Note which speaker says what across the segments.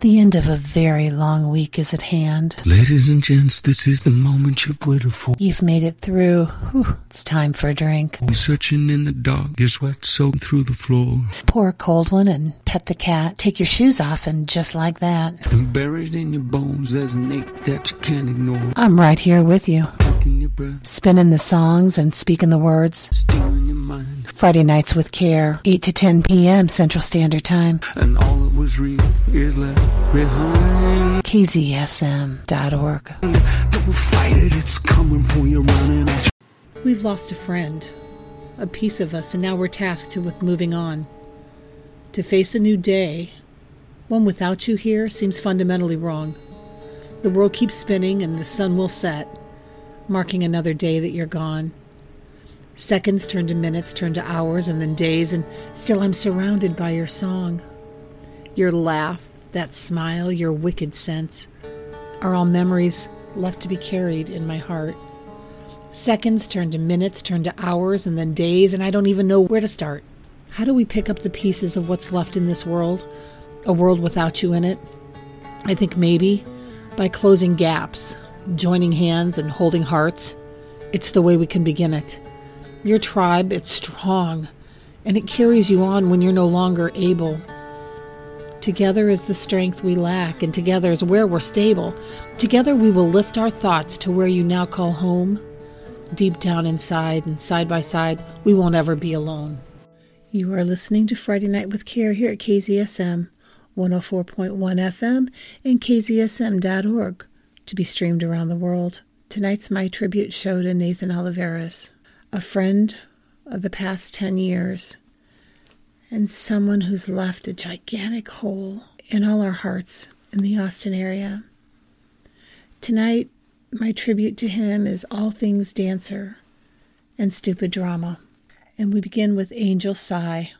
Speaker 1: The end of a very long week is at hand.
Speaker 2: Ladies and gents, this is the moment you've waited for.
Speaker 1: You've made it through. Whew, it's time for a drink.
Speaker 2: You're searching in the dark, your sweat soaked through the floor.
Speaker 1: Pour a cold one and pet the cat. Take your shoes off and just like that.
Speaker 2: And buried in your bones, there's an ache that you can't ignore.
Speaker 1: I'm right here with you.
Speaker 2: Taking your breath,
Speaker 1: Spinning the songs and speaking the words.
Speaker 2: stealing your mind.
Speaker 1: Friday nights with care, 8 to 10 p.m. Central Standard Time.
Speaker 2: And all that was real is left behind.
Speaker 1: KZSM.org.
Speaker 2: Don't fight it, it's coming for you running.
Speaker 1: We've lost a friend, a piece of us, and now we're tasked with moving on. To face a new day, one without you here, seems fundamentally wrong. The world keeps spinning and the sun will set, marking another day that you're gone. Seconds turn to minutes, turn to hours, and then days, and still I'm surrounded by your song. Your laugh, that smile, your wicked sense are all memories left to be carried in my heart. Seconds turn to minutes, turn to hours, and then days, and I don't even know where to start. How do we pick up the pieces of what's left in this world? A world without you in it? I think maybe by closing gaps, joining hands, and holding hearts. It's the way we can begin it. Your tribe, it's strong, and it carries you on when you're no longer able. Together is the strength we lack, and together is where we're stable. Together we will lift our thoughts to where you now call home. Deep down inside and side by side, we won't ever be alone. You are listening to Friday Night with Care here at KZSM 104.1 FM and KZSM.org to be streamed around the world. Tonight's my tribute show to Nathan Oliveras, a friend of the past 10 years and someone who's left a gigantic hole in all our hearts in the Austin area. Tonight, my tribute to him is All Things Dancer and Stupid Drama. And we begin with Angel Sigh.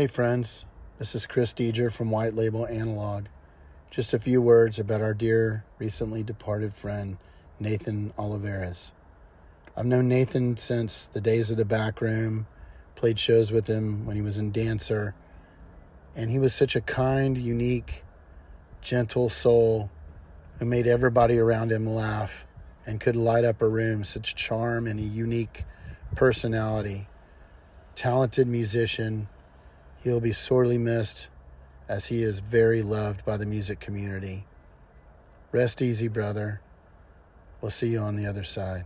Speaker 3: Hey, friends. This is Chris Deeger from White Label Analog. Just a few words about our dear, recently departed friend, Nathan Oliveras. I've known Nathan since the days of the back room, played shows with him when he was in Dancer, and he was such a kind, unique, gentle soul who made everybody around him laugh and could light up a room, such charm and a unique personality. Talented musician, he'll be sorely missed as he is very loved by the music community. Rest easy, brother. We'll see you on the other side.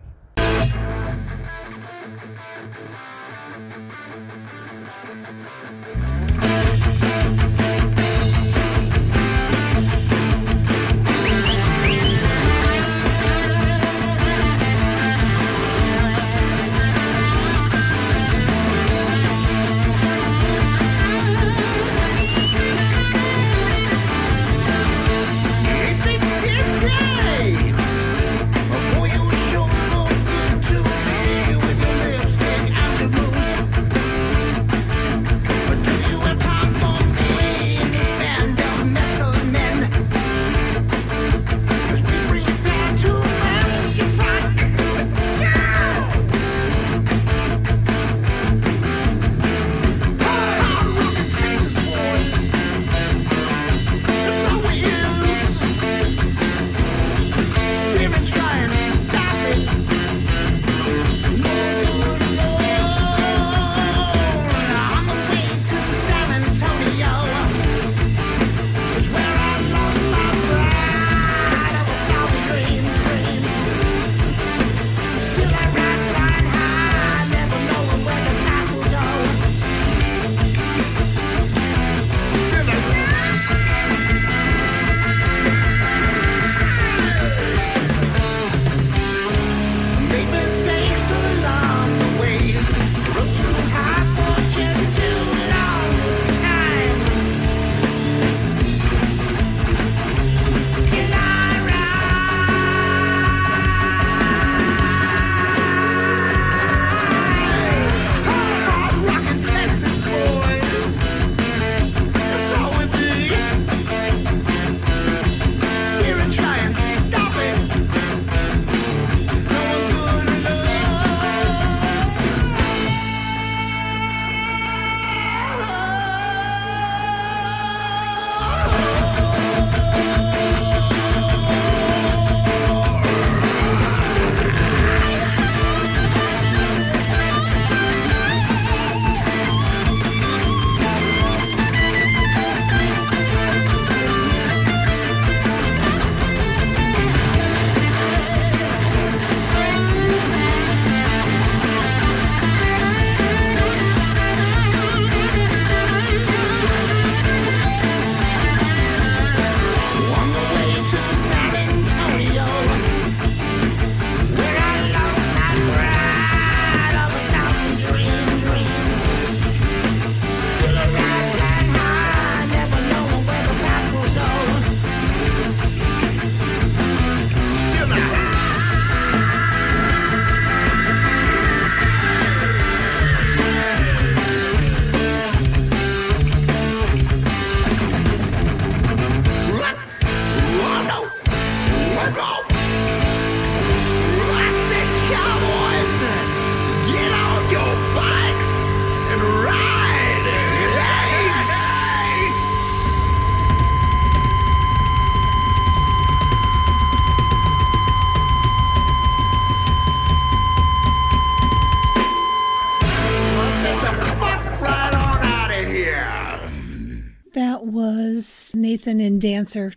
Speaker 4: And
Speaker 1: Dancer,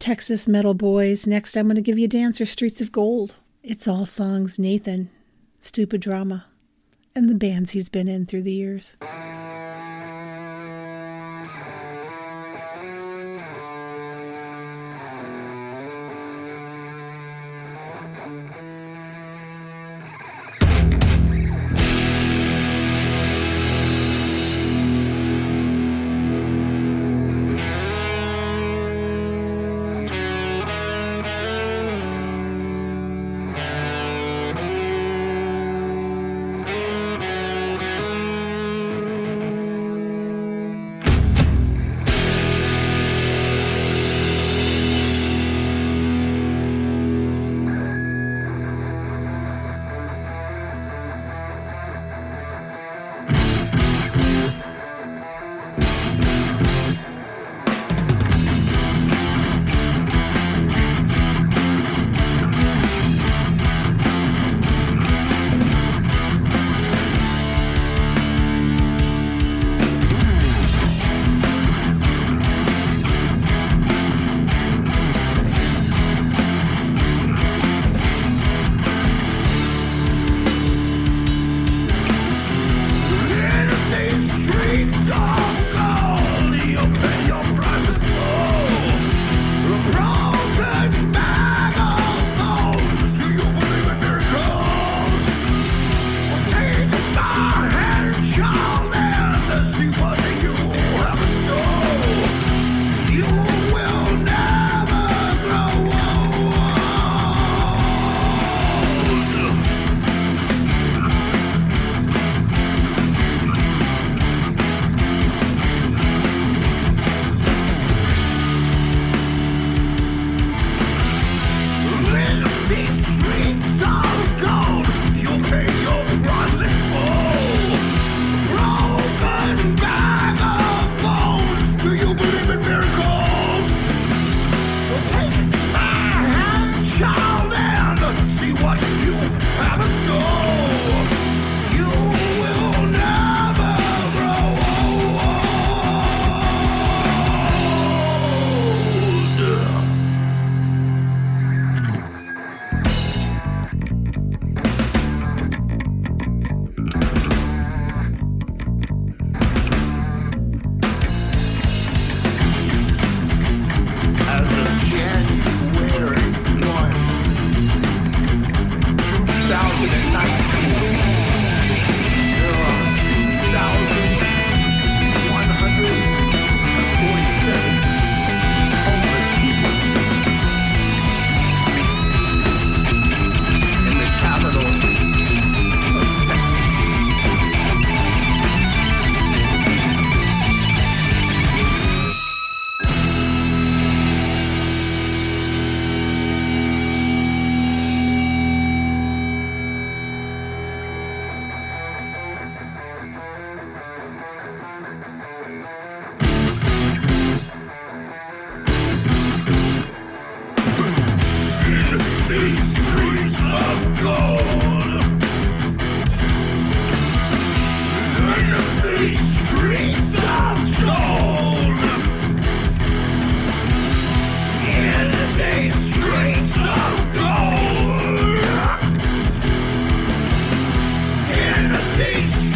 Speaker 1: Texas Metal Boys. Next, I'm going to give you Dancer Streets of Gold. It's all songs Nathan, Stupid Drama, and the bands he's been in through the years.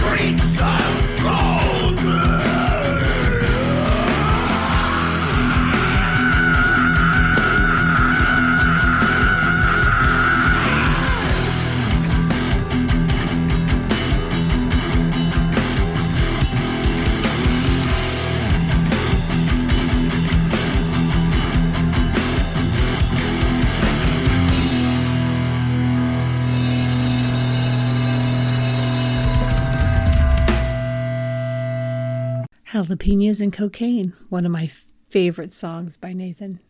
Speaker 3: streets of Jalapenos and Cocaine, one of my favorite songs by Nathan.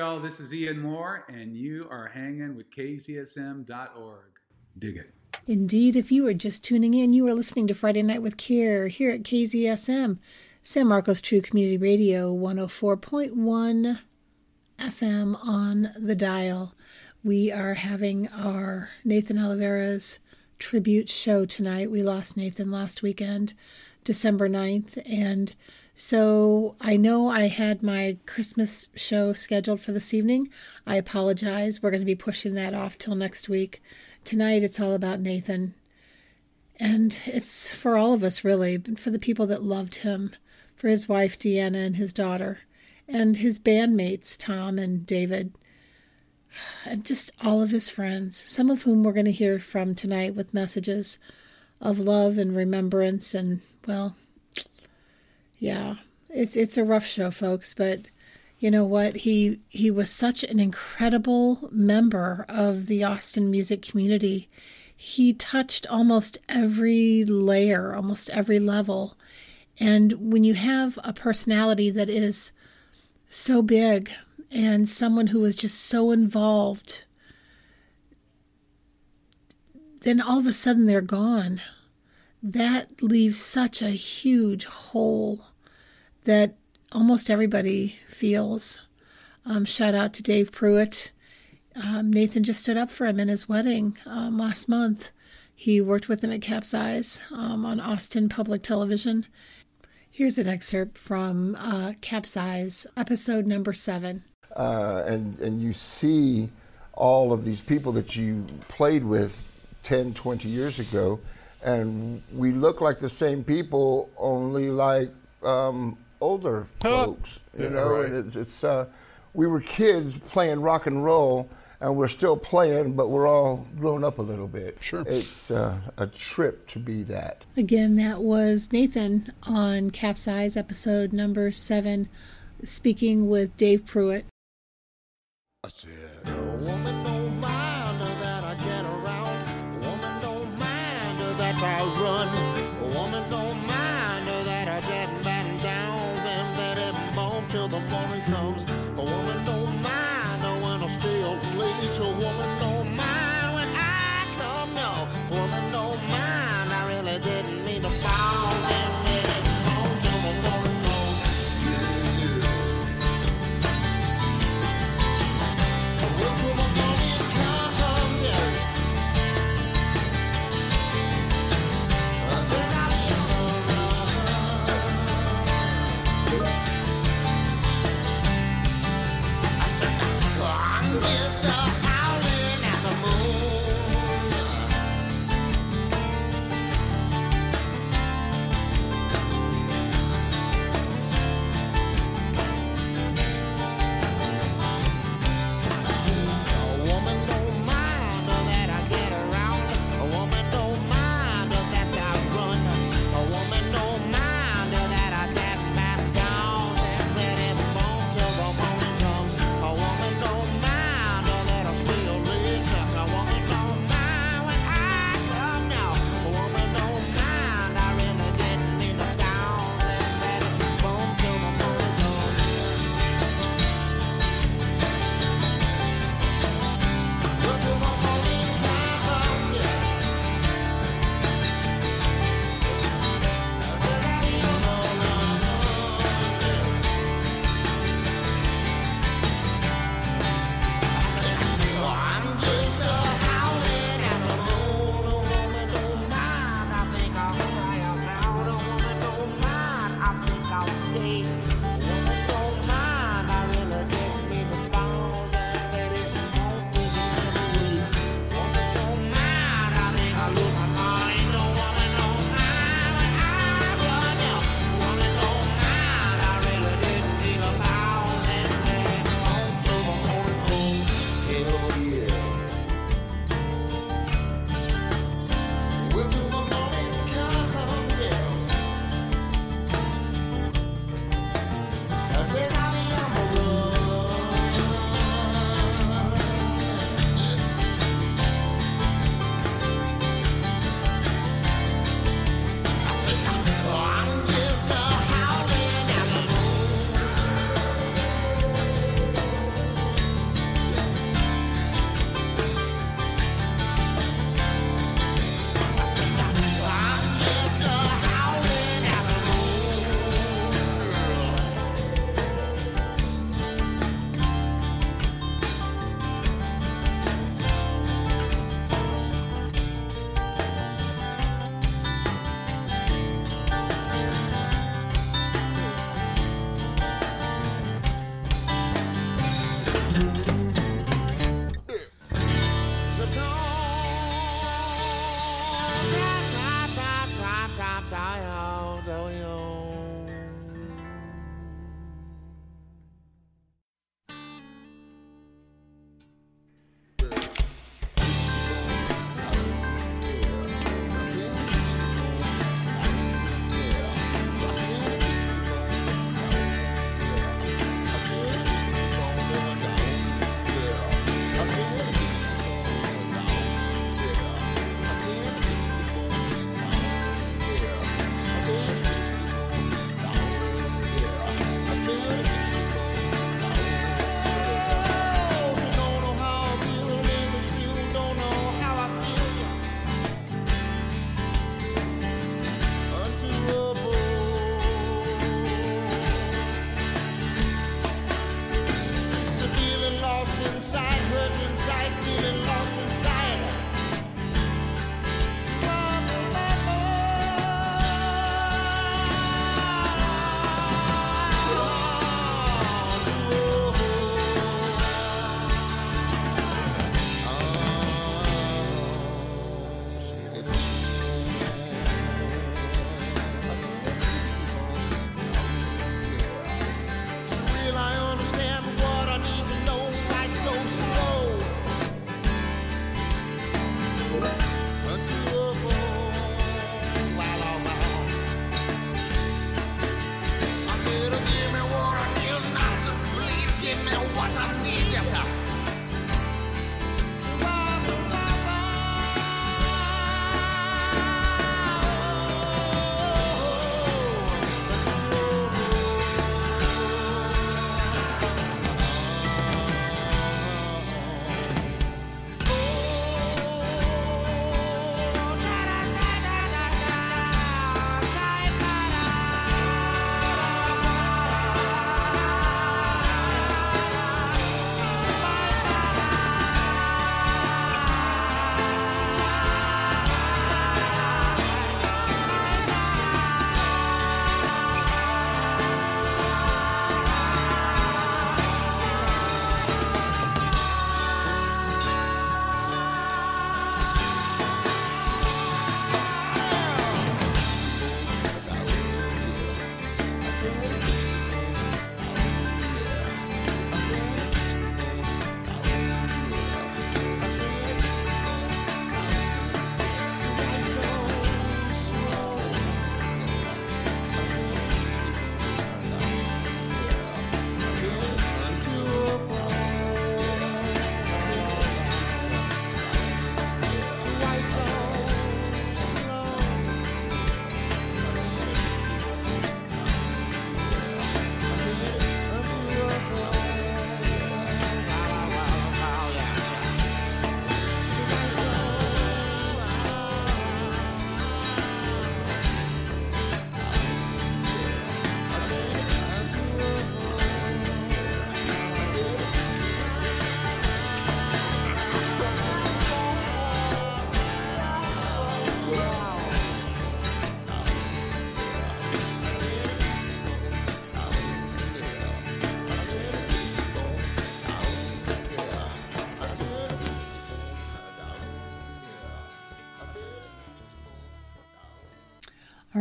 Speaker 5: Y'all, this is Ian Moore, and you are hanging with KZSM.org. Dig it.
Speaker 3: Indeed, if you are just tuning in, you are listening to Friday Night with Care here at KZSM, San Marcos True Community Radio 104.1 FM on the dial. We are having our Nathan Oliveira's tribute show tonight. We lost Nathan last weekend, December 9th, and so I know I had my Christmas show scheduled for this evening. I apologize. We're going to be pushing that off till next week. Tonight it's all about Nathan. And it's for all of us, really, for the people that loved him, for his wife, Deanna, and his daughter, and his bandmates, Tom and David, and just all of his friends, some of whom we're going to hear from tonight with messages of love and remembrance. And, well, yeah, it's, it's a rough show, folks, but you know what? He he was such an incredible member of the Austin music community. He touched almost every layer almost every level. And when you have a personality that is so big and someone who is just so involved then all of a sudden they're gone. That leaves such a huge hole that almost everybody feels. Um, shout out to Dave Pruitt. Um, Nathan just stood up for him in his wedding um, last month. He worked with him at Capsize um, on Austin Public Television. Here's an excerpt from uh, Capsize, episode number seven.
Speaker 6: uh, and and you see all of these people that you played with 10 20 years ago and we look like the same people only like um, older folks. You
Speaker 7: yeah,
Speaker 6: know,
Speaker 7: right.
Speaker 6: it's, it's uh, we were kids playing rock and roll, and we're still playing, but we're all grown up a little bit.
Speaker 7: Sure,
Speaker 6: it's uh, a trip to be that.
Speaker 1: Again, that was Nathan on Capsize episode number seven, speaking with Dave Pruitt.
Speaker 3: I run. till the morning comes.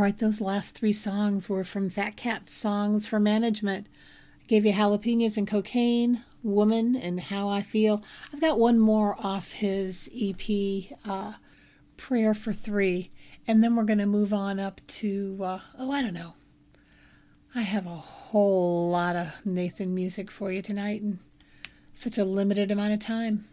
Speaker 1: Right, those last three songs were from Fat Cat Songs for Management. I gave you Jalapenos and Cocaine, Woman, and How I Feel. I've got one more off his EP, uh, Prayer for Three, and then we're going to move on up to, uh, oh, I don't know. I have a whole lot of Nathan music for you tonight in such a limited amount of time.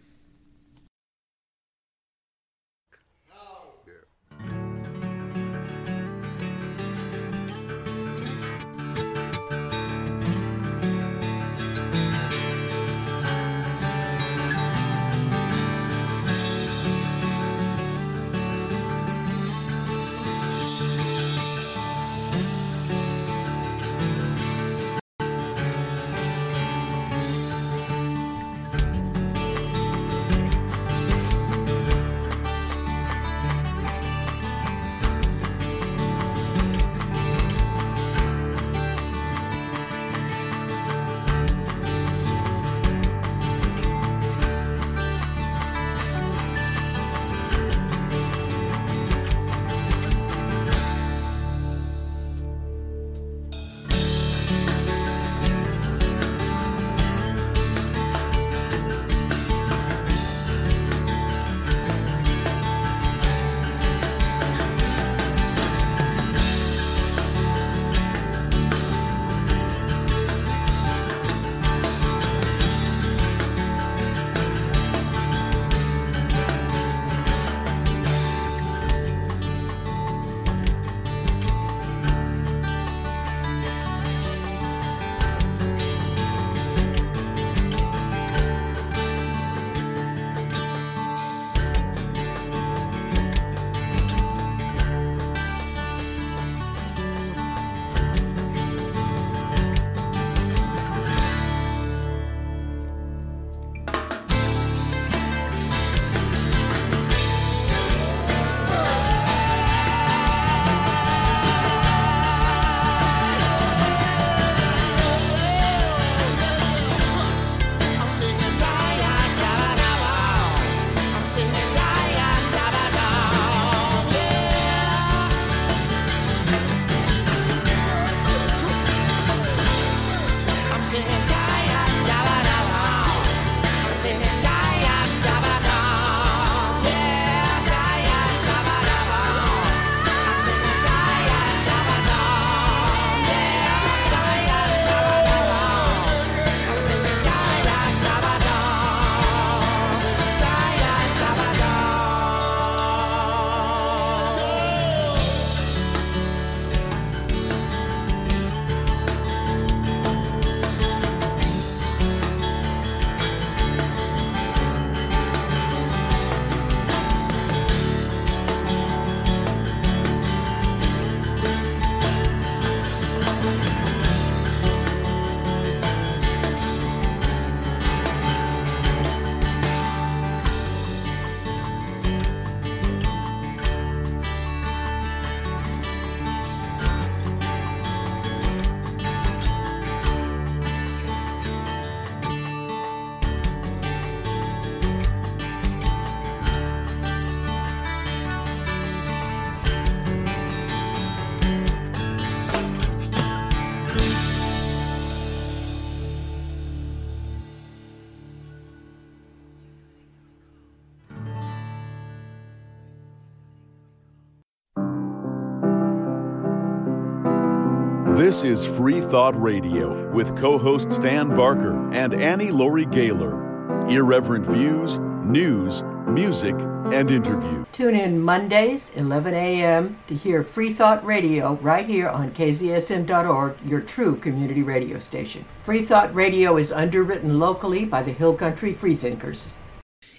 Speaker 7: This is Free Thought Radio with co hosts Dan Barker and Annie Laurie Gaylor. Irreverent views, news, music, and interview.
Speaker 8: Tune in Mondays, 11 a.m., to hear Free Thought Radio right here on KZSM.org, your true community radio station. Free Thought Radio is underwritten locally by the Hill Country Freethinkers.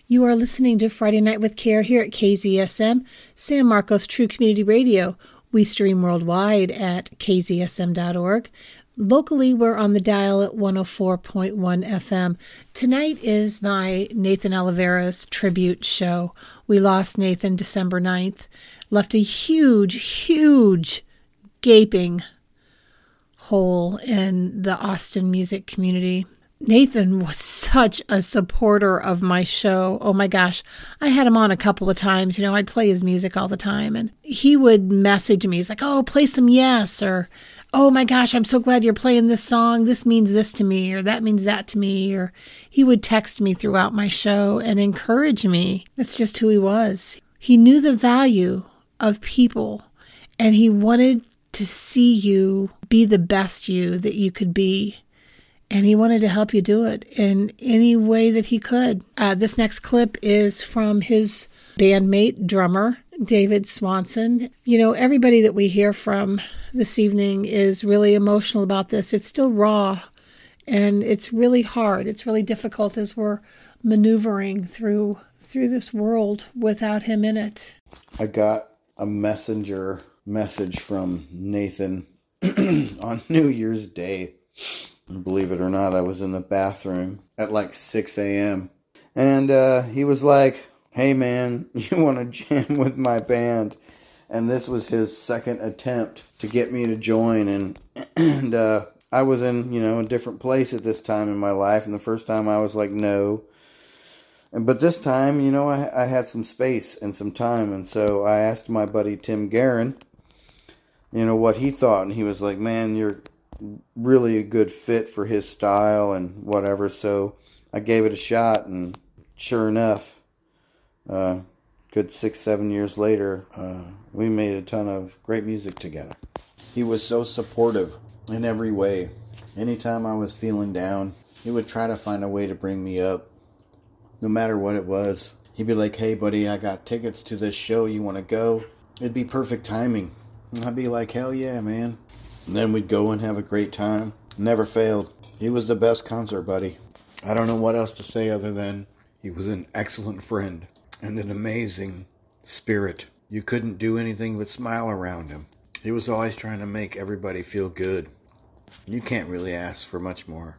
Speaker 1: You are listening to Friday Night with Care here at KZSM, San Marcos True Community Radio. We stream worldwide at kzsm.org. Locally, we're on the dial at 104.1 FM. Tonight is my Nathan Oliveras tribute show. We lost Nathan December 9th, left a huge, huge, gaping hole in the Austin music community. Nathan was such a supporter of my show. Oh my gosh. I had him on a couple of times. You know, I'd play his music all the time and he would message me. He's like, oh, play some yes or oh my gosh, I'm so glad you're playing this song. This means this to me, or that means that to me. Or he would text me throughout my show and encourage me. That's just who he was. He knew the value of people and he wanted to see you be the best you that you could be. And he wanted to help you do it in any way that he could. Uh, this next clip is from his bandmate, drummer, David Swanson. You know, everybody that we hear from this evening is really emotional about this. It's still raw and it's really hard. It's really difficult as we're maneuvering through through this world without him in it.
Speaker 9: I got a messenger message from Nathan on New Year's Day. Believe it or not, I was in the bathroom at like 6 a.m. And uh, he was like, Hey man, you want to jam with my band? And this was his second attempt to get me to join. And, and uh, I was in, you know, a different place at this time in my life. And the first time I was like, no. And, but this time, you know, I, I had some space and some time. And so I asked my buddy Tim Guerin, you know, what he thought. And he was like, man, you're really a good fit for his style and whatever. So I gave it a shot. And sure enough, uh, good six, seven years later, uh, we made a ton of great music together. He was so supportive in every way. Anytime I was feeling down, he would try to find a way to bring me up, no matter what it was. He'd be like, hey, buddy, I got tickets to this show. You want to go? It'd be perfect timing. And I'd be like, hell yeah, man. And then we'd go and have a great time. Never failed. He was the best concert buddy. I don't know what else to say other than he was an excellent friend and an amazing spirit. You couldn't do anything but smile around him. He was always trying to make everybody feel good. You can't really ask for much more.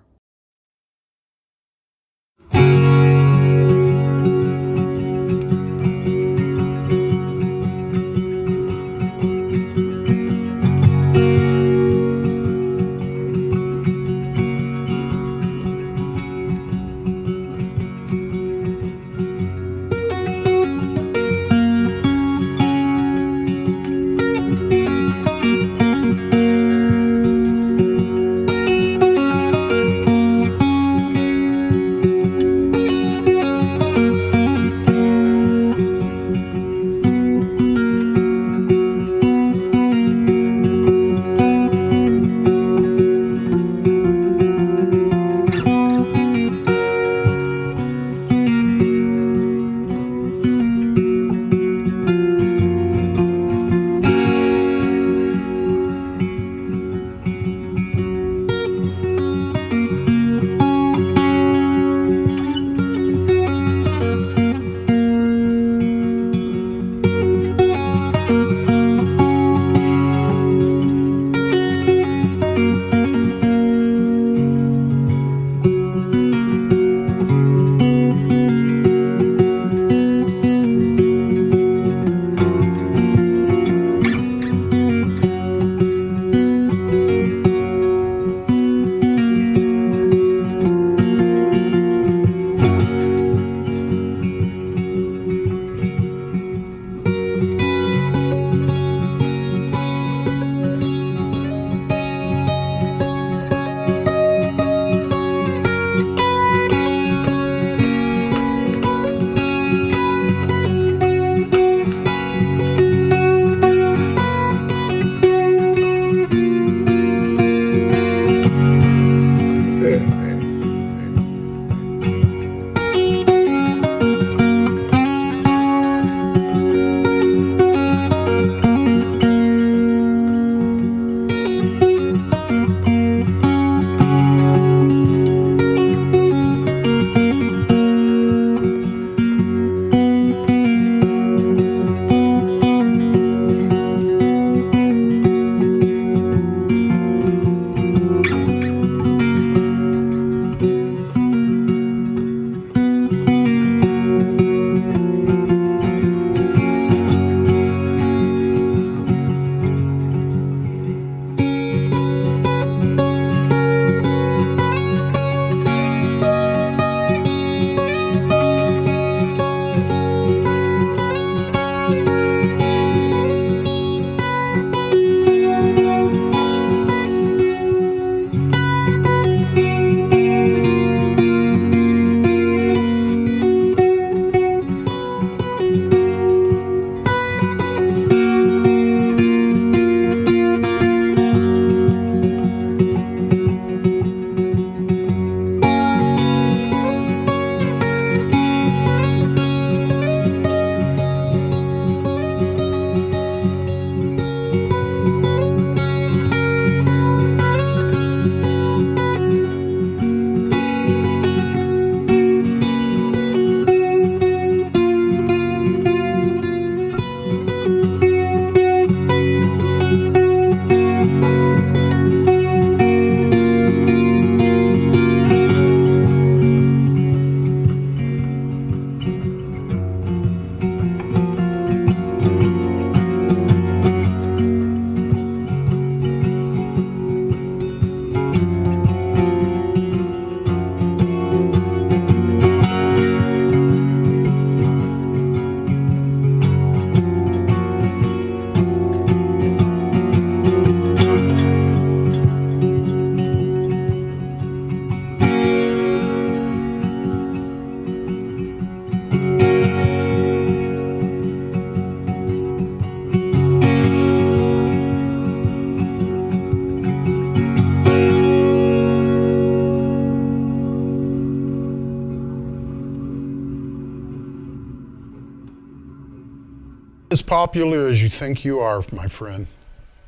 Speaker 10: Popular as you think you are, my friend.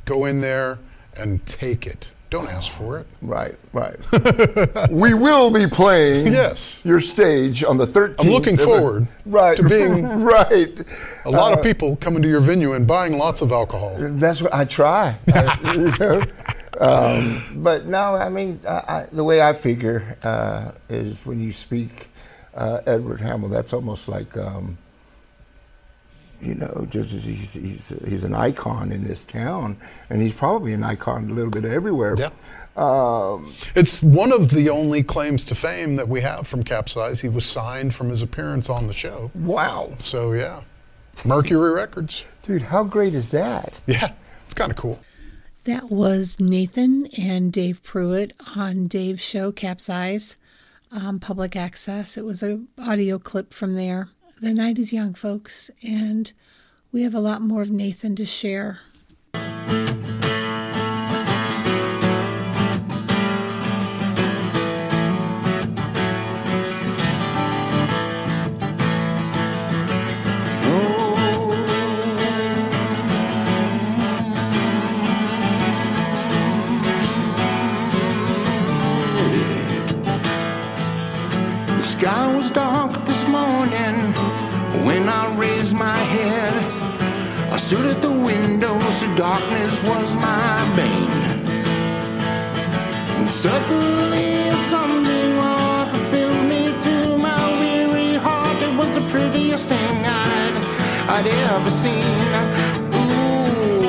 Speaker 10: Go in there and take it. Don't ask for it.
Speaker 6: Right, right. we will be playing
Speaker 10: Yes.
Speaker 6: your stage on the 13th.
Speaker 10: I'm looking forward
Speaker 6: right,
Speaker 10: to being
Speaker 6: right.
Speaker 10: a lot
Speaker 6: Uh,
Speaker 10: of people coming to your venue and buying lots of alcohol.
Speaker 6: That's what I try. I- you know. um, but no, I mean, I, I, the way I figure uh, is when you speak uh, Edward Hamell, that's almost like, um, you know, just he's, he's he's an icon in this town, and he's probably an icon a little bit everywhere.
Speaker 10: Yeah.
Speaker 6: Um,
Speaker 10: It's one of the only claims to fame that we have from Capsize. He was signed from his appearance on the show.
Speaker 6: wow,
Speaker 10: So, yeah. Mercury Records.
Speaker 6: dude, how great is that?
Speaker 10: Yeah, it's kind of cool.
Speaker 1: That was Nathan and Dave Pruitt on Dave's show, Capsize, um, public access. It was a audio clip from there. The night is young, folks, and we have a lot more of Nathan to share.
Speaker 3: When I raised my head. I stood at the window, so darkness was my bane. And suddenly something off filled me to my weary heart. It was the prettiest thing I'd, I'd ever seen. Ooh,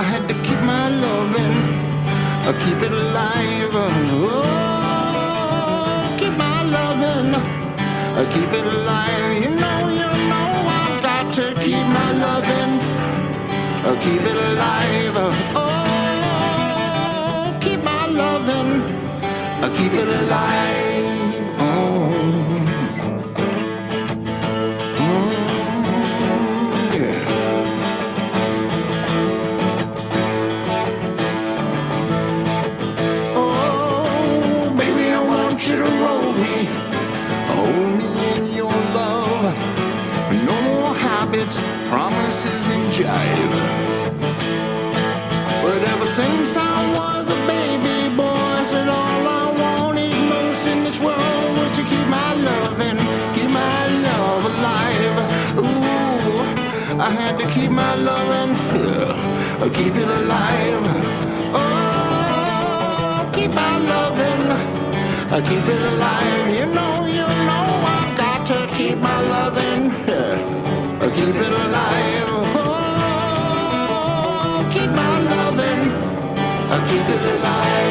Speaker 3: I had to keep my loving, keep it alive. Oh, keep my loving, keep it alive. You know, you know, I've got to keep my loving, uh, keep it alive. Oh, keep my loving, uh, keep it alive. Keep it alive. Oh, keep my loving, I keep it alive. You know, you know, I've got to keep my loving, keep it alive. Oh, keep my loving, I keep it alive.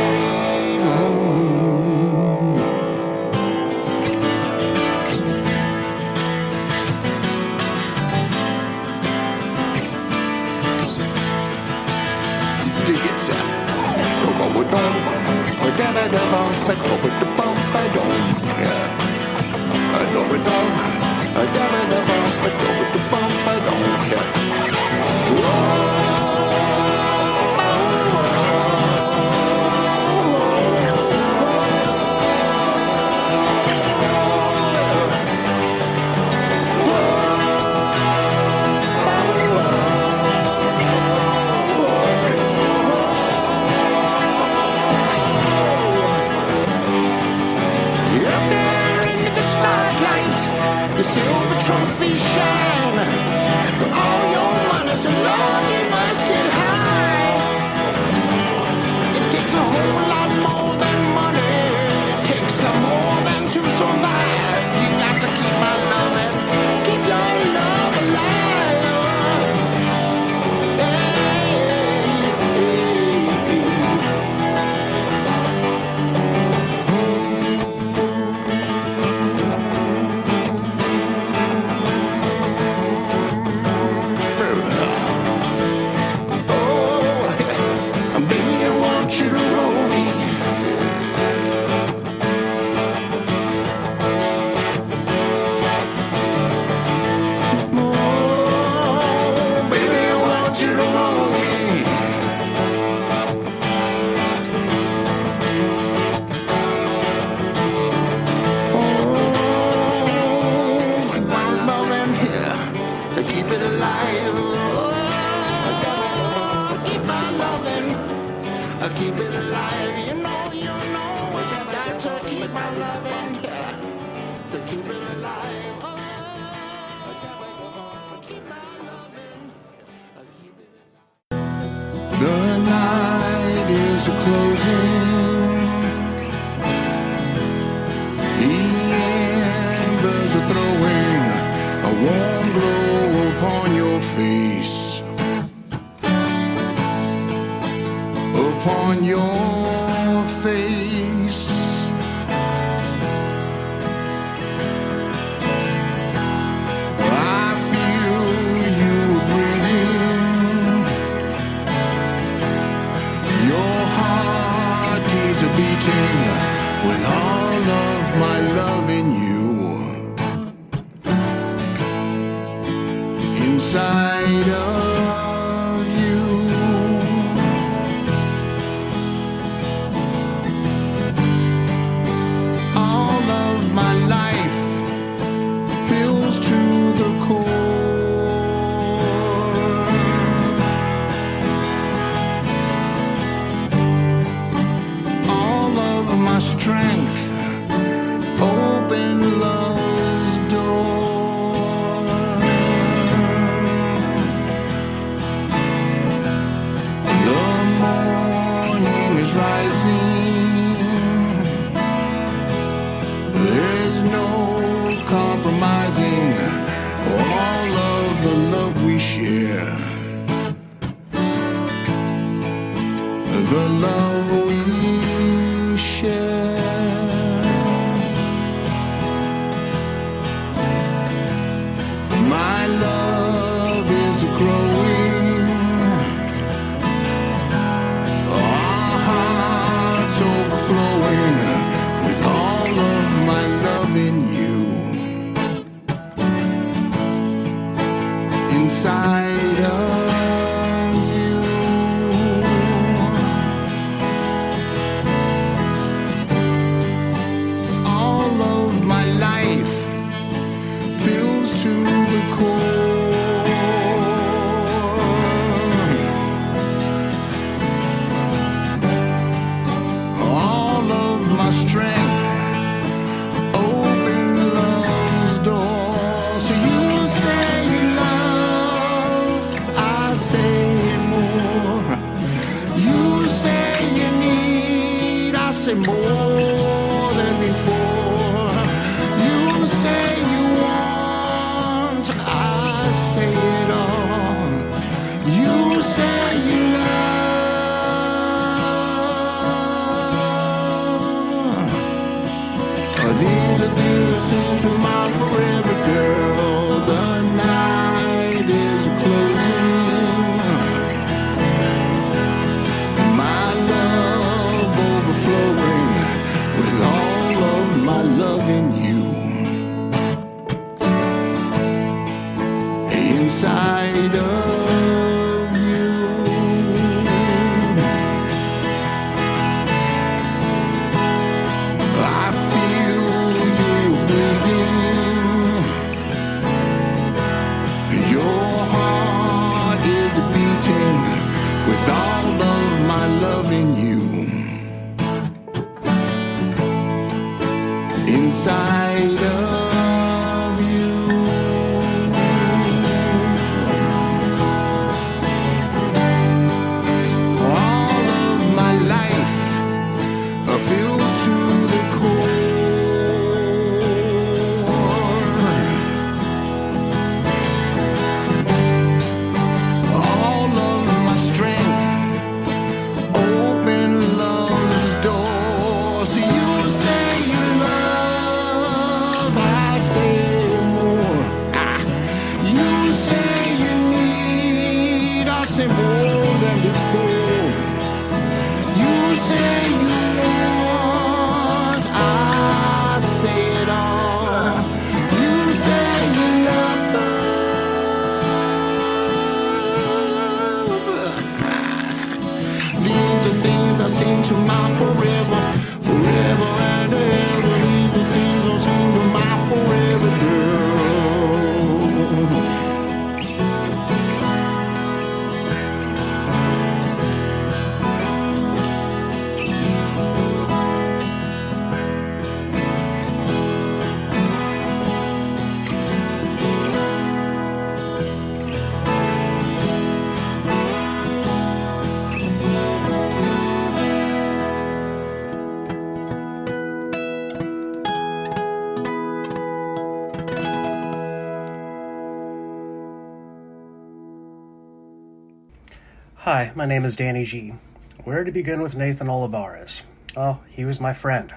Speaker 3: Ba-da-da-da-bum, ba-da-ba-da-bum, ba-dum. Yeah. Ba-da-ba-dum,
Speaker 11: Hi, my name is Danny G. Where to begin with Nathan Olivares? Oh, he was my friend.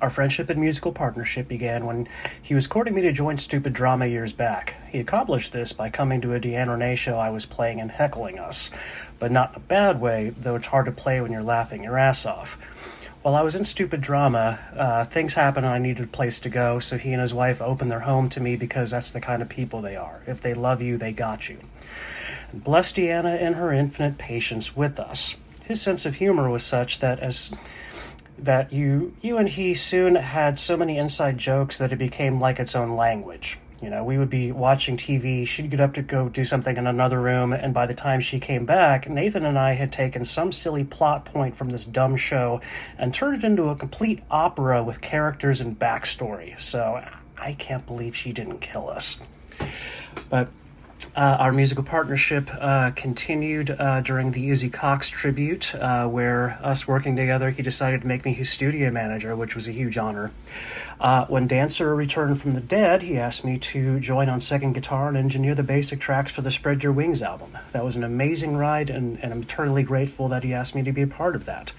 Speaker 11: Our friendship and musical partnership began when he was courting me to join Stupid Drama years back. He accomplished this by coming to a Deanne Renee show I was playing and heckling us, but not in a bad way, though it's hard to play when you're laughing your ass off. While I was in Stupid Drama, uh, things happened and I needed a place to go, so he and his wife opened their home to me because that's the kind of people they are. If they love you, they got you. And bless Deanna and her infinite patience with us. His sense of humor was such that as that you you and he soon had so many inside jokes that it became like its own language. You know, we would be watching TV, she'd get up to go do something in another room, and by the time she came back, Nathan and I had taken some silly plot point from this dumb show and turned it into a complete opera with characters and backstory. So I can't believe she didn't kill us. But uh, our musical partnership uh, continued uh, during the Izzy Cox tribute, uh, where us working together, he decided to make me his studio manager, which was a huge honor. Uh, when Dancer returned from the dead, he asked me to join on second guitar and engineer the basic tracks for the Spread Your Wings album. That was an amazing ride, and, and I'm eternally grateful that he asked me to be a part of that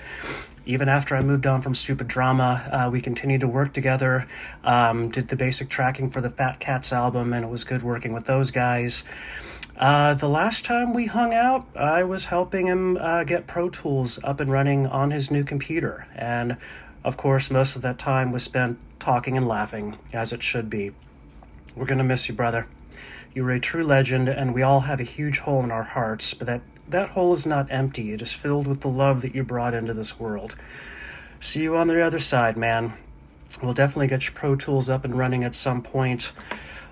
Speaker 11: even after I moved on from Stupid Drama, uh, we continued to work together. Um, did the basic tracking for the Fat Cats album, and it was good working with those guys. Uh, the last time we hung out, I was helping him uh, get Pro Tools up and running on his new computer. And of course, most of that time was spent talking and laughing, as it should be. We're going to miss you, brother. You were a true legend, and we all have a huge hole in our hearts, but that that hole is not empty, it is filled with the love that you brought into this world. See you on the other side, man. We'll definitely get your Pro Tools up and running at some point.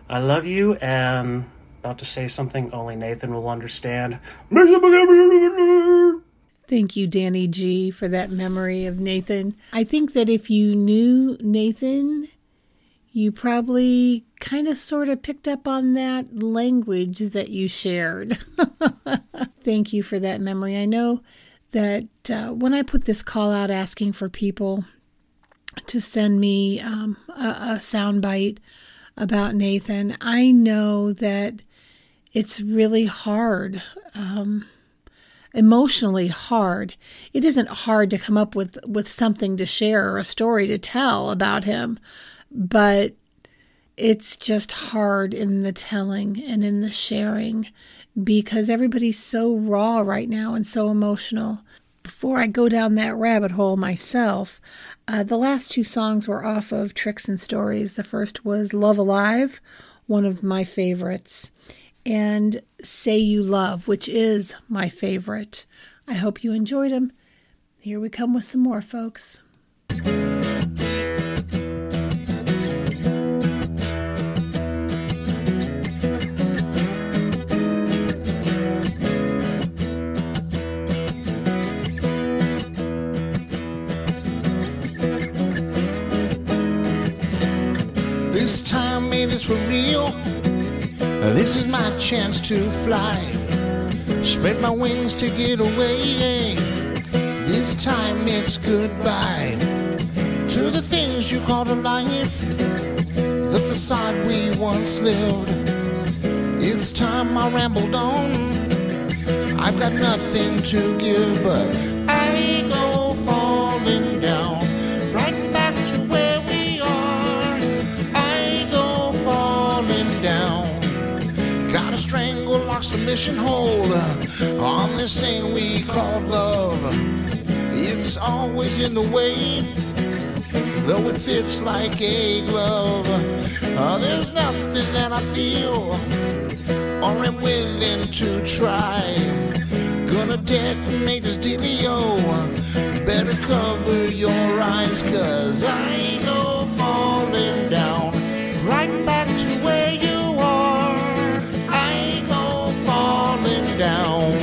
Speaker 11: I love you, and about to say something only Nathan will understand.
Speaker 1: Thank you, Danny G, for that memory of Nathan. I think that if you knew Nathan, you probably kind of sort of picked up on that language that you shared. Thank you for that memory. I know that uh, when I put this call out asking for people to send me um, a, a soundbite about Nathan, I know that it's really hard. Um, emotionally hard. It isn't hard to come up with, with something to share or a story to tell about him but it's just hard in the telling and in the sharing because everybody's so raw right now and so emotional. Before I go down that rabbit hole myself, uh, the last two songs were off of Tricks and Stories. The first was Love Alive, one of my favorites, and Say You Love, which is my favorite. I hope you enjoyed them. Here we come with some more, folks.
Speaker 3: Maybe it's for real. This is my chance to fly. Spread my wings to get away. This time it's goodbye to the things you called a life, the facade we once lived. It's time I rambled on. I've got nothing to give, but I go falling lock hold on this thing we call love. It's always in the way, though it fits like a glove. Uh, there's nothing that I feel or am willing to try. Gonna detonate this dealio. Better cover your eyes, cause I ain't go falling down down.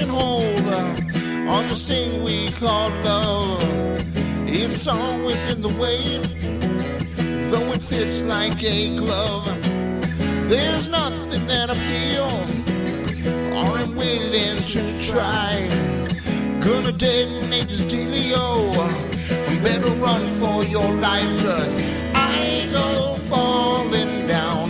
Speaker 3: Uh, on this thing we call love. It's always in the way, though it fits like a glove. There's nothing that I feel or am willing to try. Gonna detonate this dealio. Better run for your life, cause I go falling down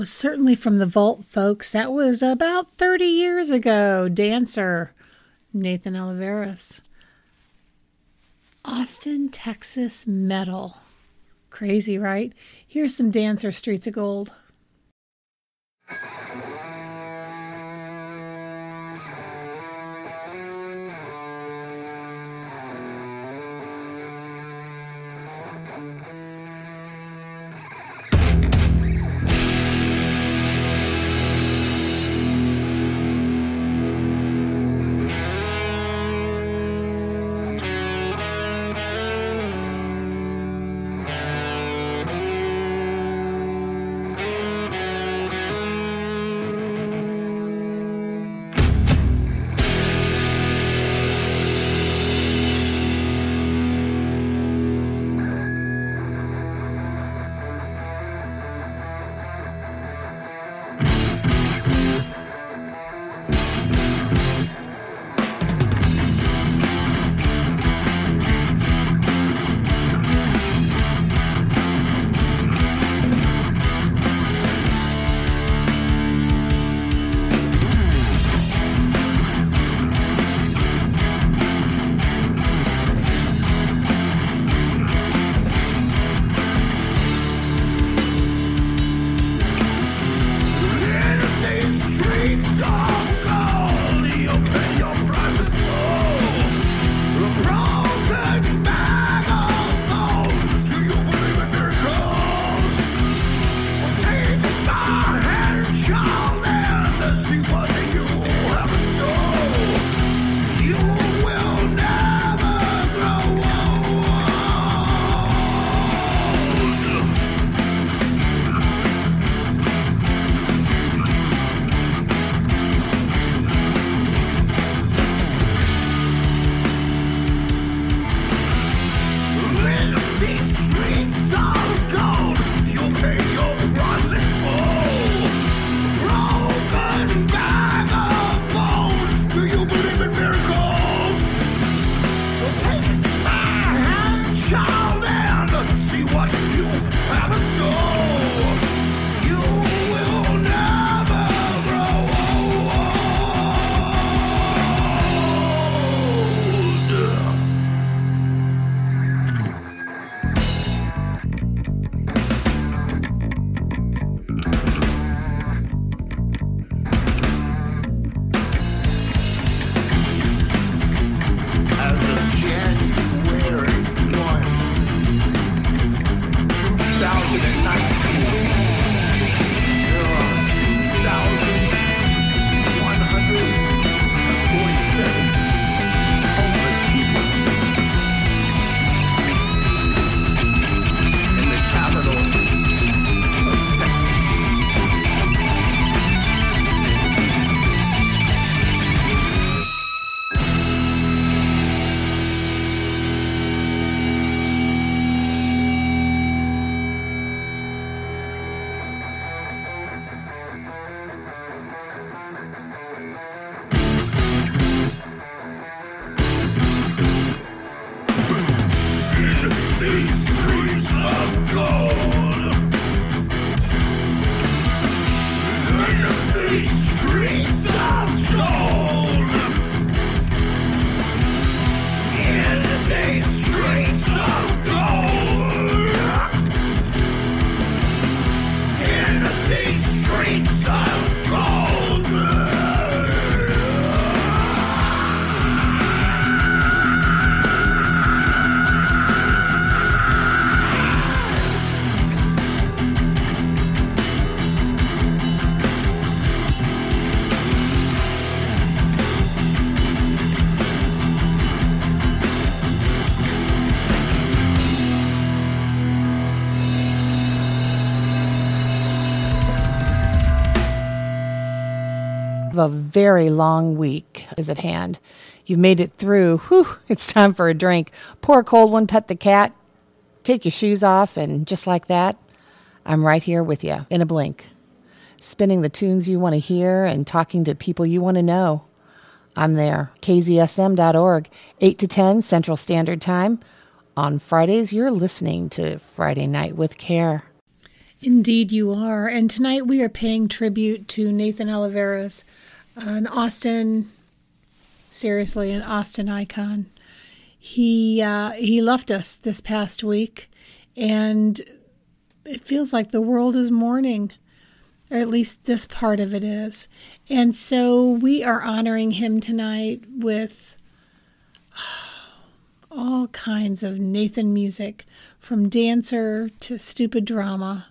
Speaker 1: was certainly from the vault, folks. That was about 30 years ago. Dancer, Nathan Oliveras. Austin, Texas metal. Crazy, right? Here's some Dancer Streets of Gold. A very long week is at hand. You've made it through. Whew, it's time for a drink. Pour a cold one, pet the cat, take your shoes off, and just like that, I'm right here with you in a blink. Spinning the tunes you want to hear and talking to people you want to know. I'm there. KZSM.org, 8 to 10 Central Standard Time. On Fridays, you're listening to Friday Night with Care. Indeed, you are. And tonight we are paying tribute to Nathan Oliveras, an Austin, seriously, an Austin icon. He uh, he left us this past week, and it feels like the world is mourning, or at least this part of it is. And so we are honoring him tonight with all kinds of Nathan music, from dancer to stupid drama,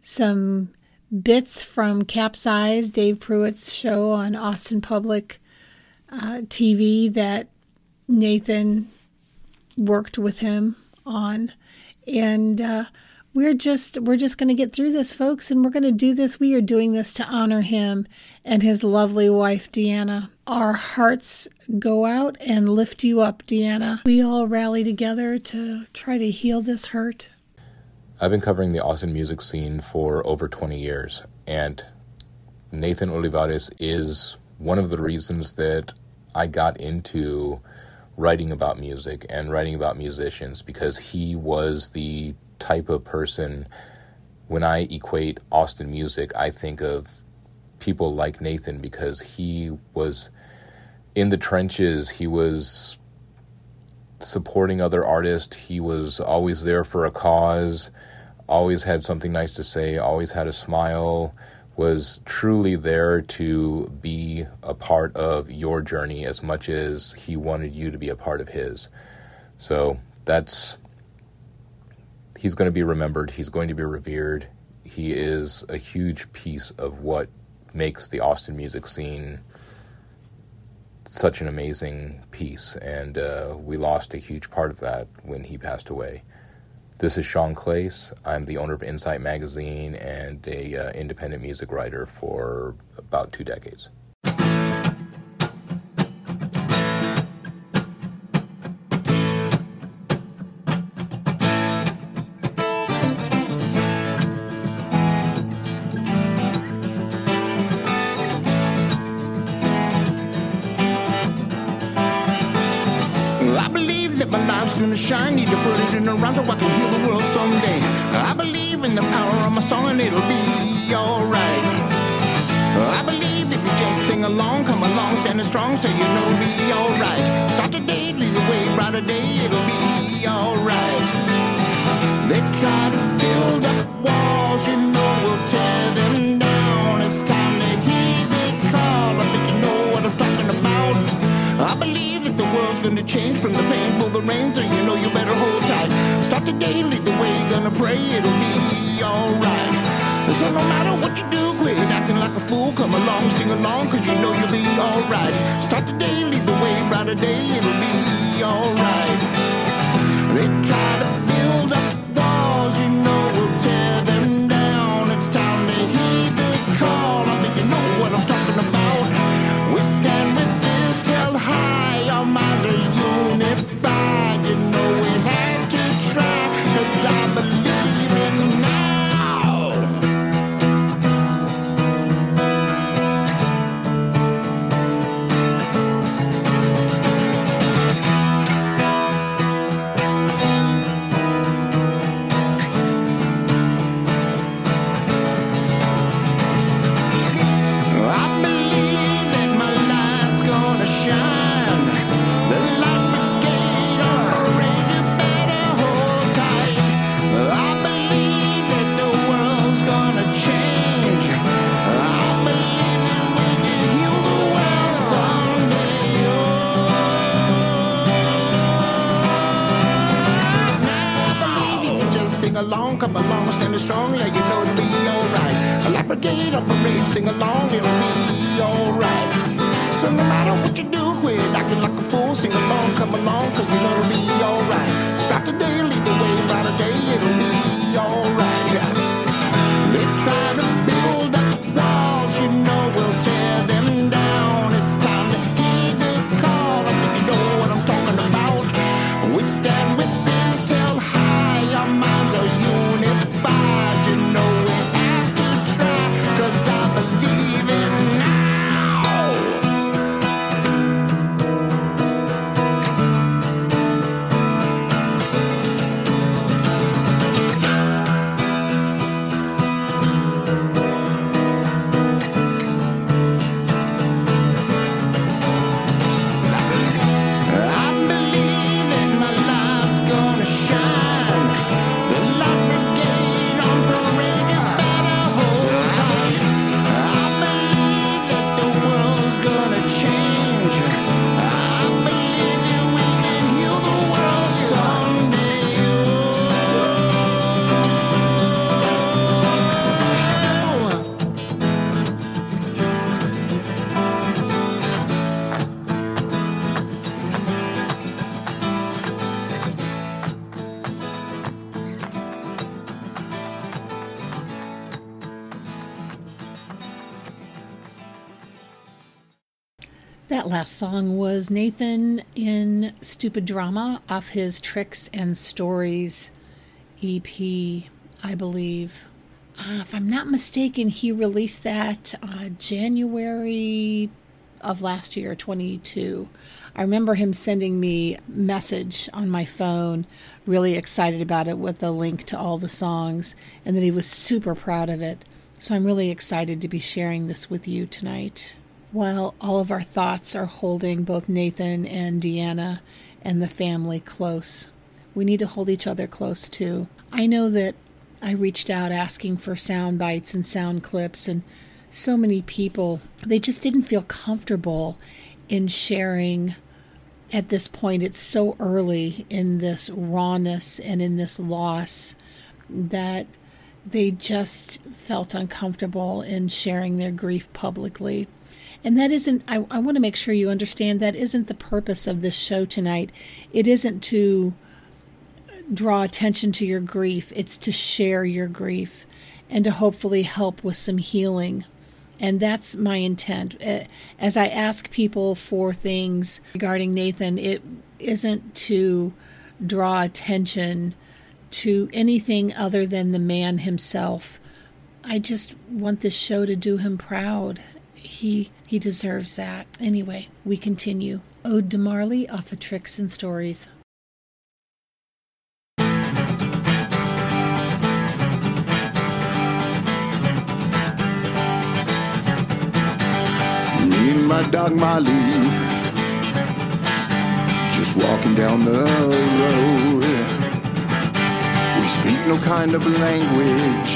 Speaker 1: some bits from Capsize, Dave Pruitt's show on Austin Public uh, TV that Nathan worked with him on, and uh, we're just we're just going to get through this, folks, and we're going to do this. We are doing this to honor him and his lovely wife, Deanna. Our hearts go out and lift you up, Deanna. We all rally together to try to heal this hurt.
Speaker 12: I've been covering the Austin music scene for over 20 years, and Nathan Olivares is one of the reasons that I got into writing about music and writing about musicians because he was the type of person when I equate Austin music, I think of people like Nathan because he was in the trenches, he was supporting other artists. He was always there for a cause, always had something nice to say, always had a smile, was truly there to be a part of your journey as much as he wanted you to be a part of his. So that's he's going to be remembered, he's going to be revered. He is a huge piece of what makes the Austin music scene such an amazing piece, and uh, we lost a huge part of that when he passed away. This is Sean Claes. I'm the owner of Insite Magazine and a uh, independent music writer for about two decades.
Speaker 3: Put it in a rhyme so I can heal the world someday. I believe in the power of my song and it'll be alright. I believe if you just sing along, come along, standing strong, so you know it'll be alright. Start the day, lead the way, brighter day, it'll be alright. They try to build up walls, you know gonna change from the painful the rain, so you know you better hold tight. Start the day, lead the way, gonna pray it'll be alright. So no matter what you do, quit acting like a fool. Come along, sing along, cause you know you'll be alright. Start the day, lead the way, brighter day, it'll be alright. They try to come along, standing strong, yeah, you know it'll be alright. A light brigade on parade, sing along, it'll be alright. So no matter what you do, quit acting like a fool, sing along, come along, cause you know it'll be alright. Start the day, lead the way, by the day, it'll be alright. Yeah.
Speaker 1: Last song was Nathan in Stupid Drama off his Tricks and Stories EP, I believe. Uh, if I'm not mistaken, he released that uh, January of last year, 22. I remember him sending me message on my phone, really excited about it with a link to all the songs, and that he was super proud of it. So I'm really excited to be sharing this with you tonight. While all of our thoughts are holding both Nathan and Deanna and the family close, we need to hold each other close too. I know that I reached out asking for sound bites and sound clips, and so many people, they just didn't feel comfortable in sharing at this point. It's so early in this rawness and in this loss that they just felt uncomfortable in sharing their grief publicly. And that isn't, I, I want to make sure you understand that isn't the purpose of this show tonight. It isn't to uh, draw attention to your grief, it's to share your grief and to hopefully help with some healing. And that's my intent. Uh, as I ask people for things regarding Nathan, it isn't to draw attention to anything other than the man himself. I just want this show to do him proud. He he deserves that. Anyway, we continue. Ode to Marley off of Tricks and Stories.
Speaker 3: Me and my dog Molly just walking down the road. We speak no kind of language,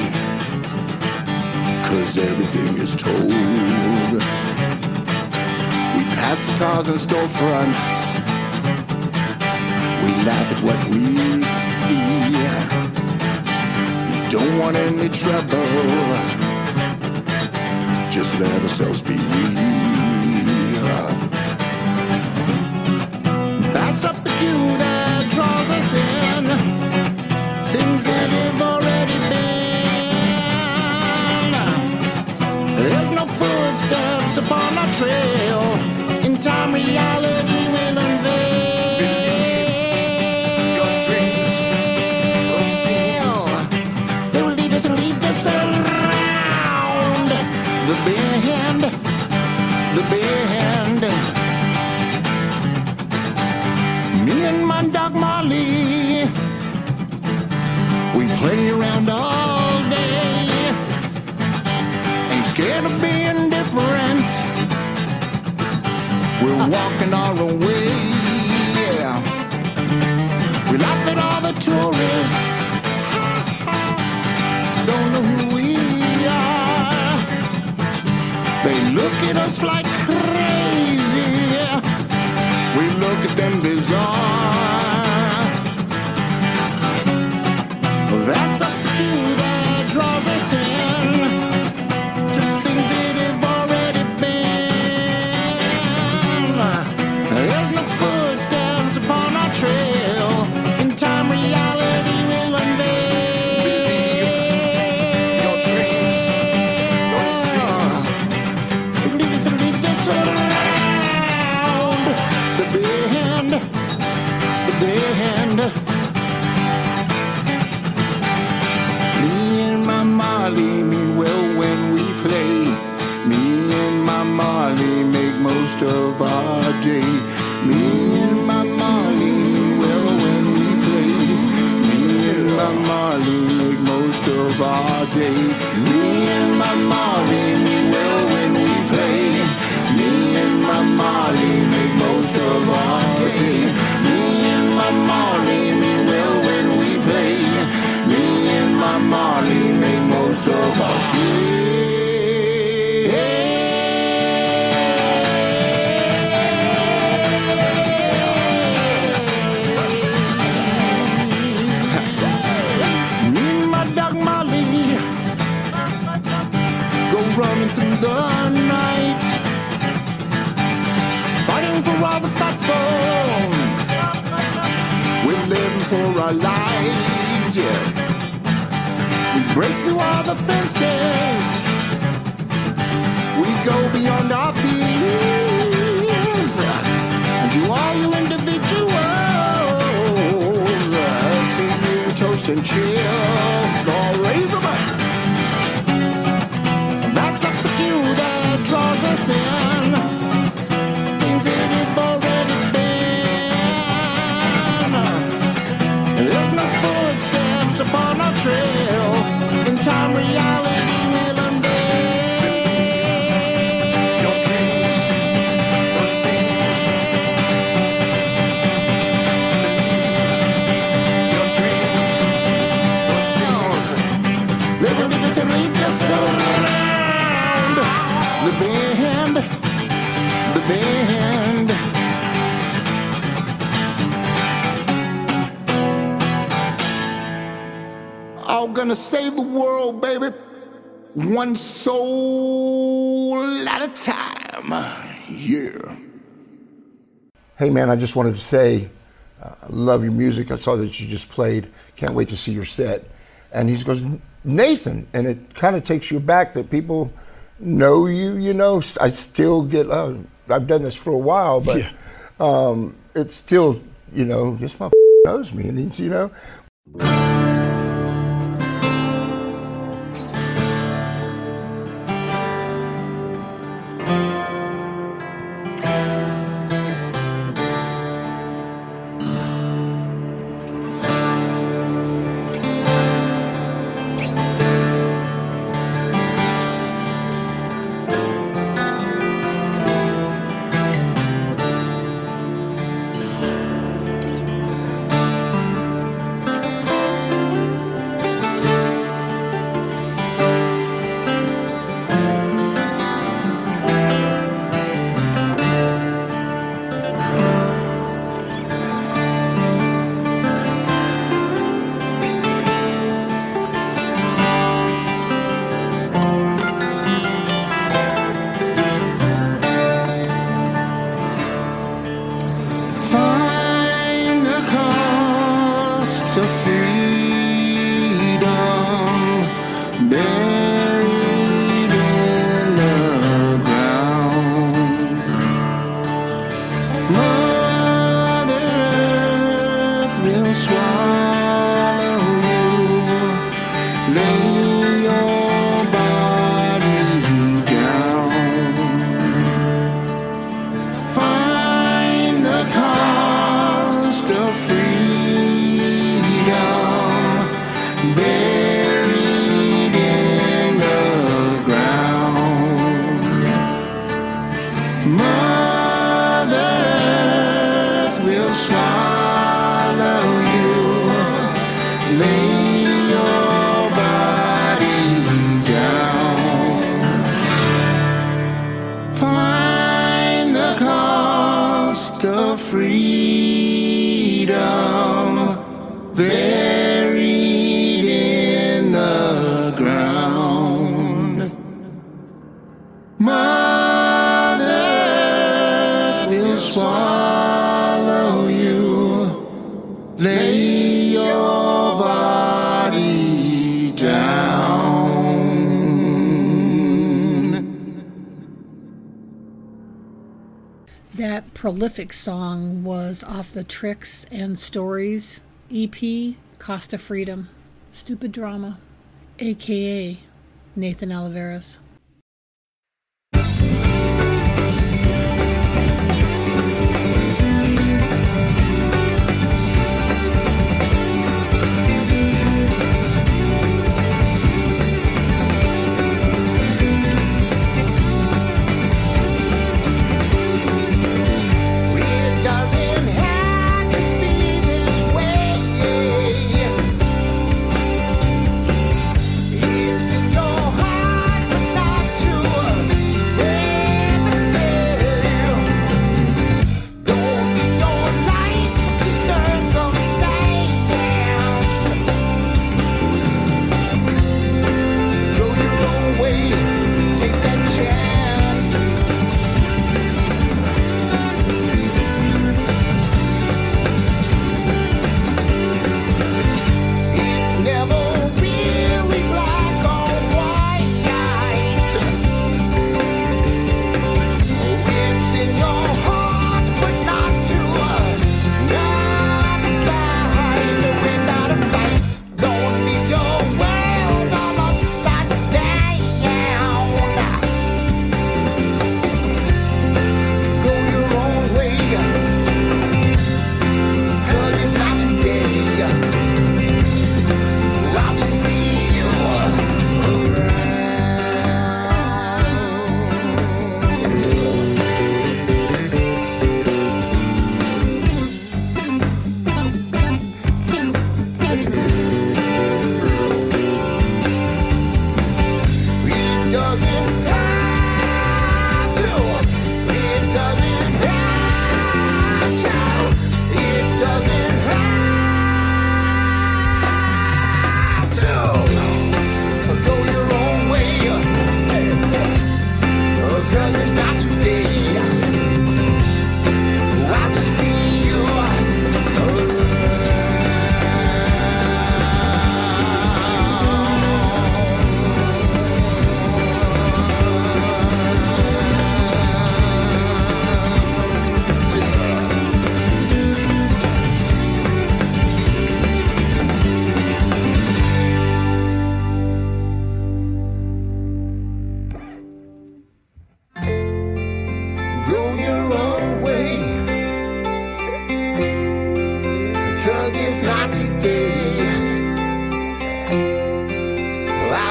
Speaker 3: cause everything is told. We pass the cars and storefronts. We laugh at what we see. Don't want any trouble just let ourselves be real. That's up the queue that draws us in. Things that have already been. There's no footsteps upon our trail. Play around all day. Ain't scared of being different. We're walking our own way. Yeah. We laugh at all the tourists. Don't know who we are. They look at us like our day. Hey man, I just wanted to say, uh, love your music. I saw that you just played. Can't wait to see your set. And he goes, Nathan, and it kind of takes you back that people know you. You know, I still get. Uh, I've done this for a while, but um, it's still, you know, this motherfucker knows me, and he's, you know.
Speaker 1: Prolific song was off the Tricks and Stories EP, Costa Freedom, Stupid Drama, aka Nathan Oliveras.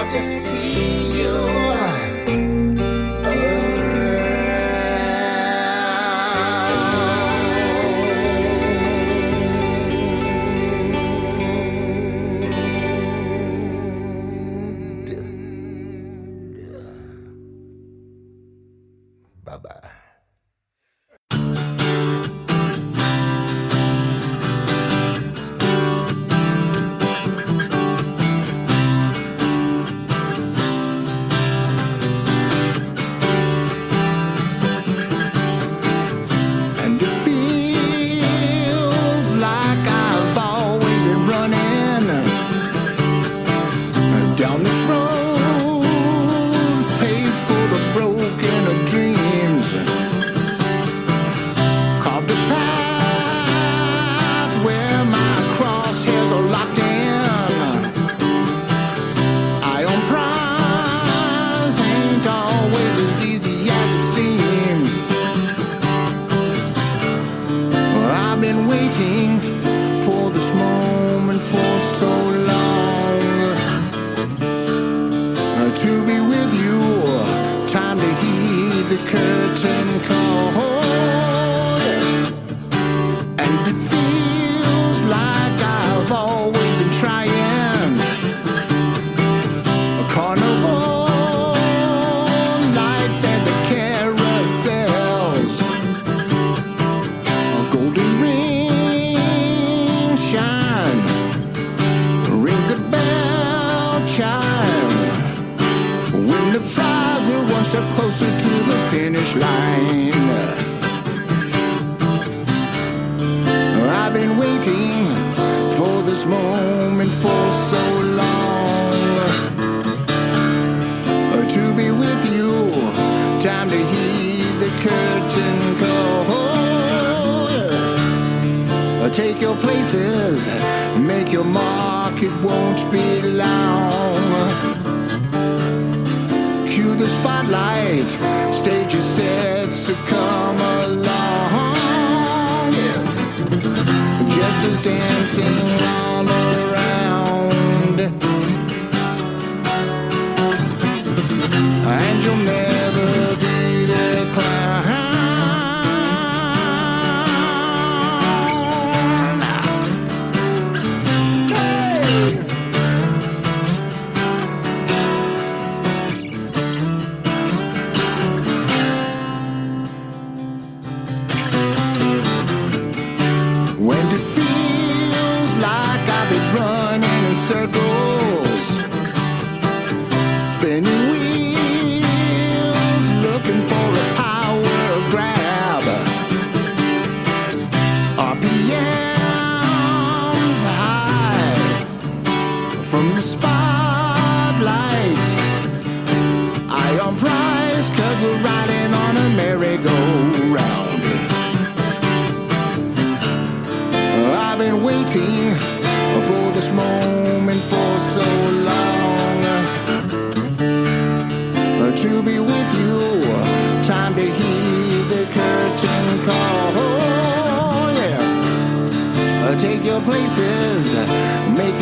Speaker 13: To
Speaker 3: see you.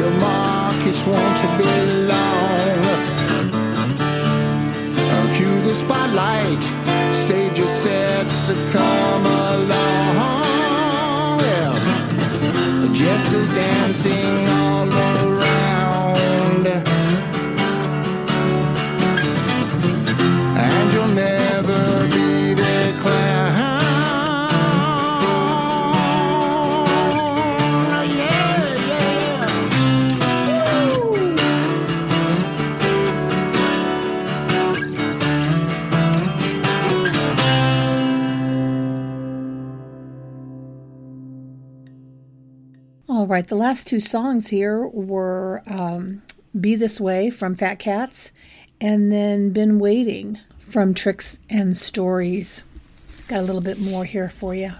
Speaker 3: Make your mark, it won't be long. All
Speaker 1: right, the last two songs here were um, Be This Way from Fat Cats and then Been Waiting from Tricks and Stories. Got a little bit more here for you.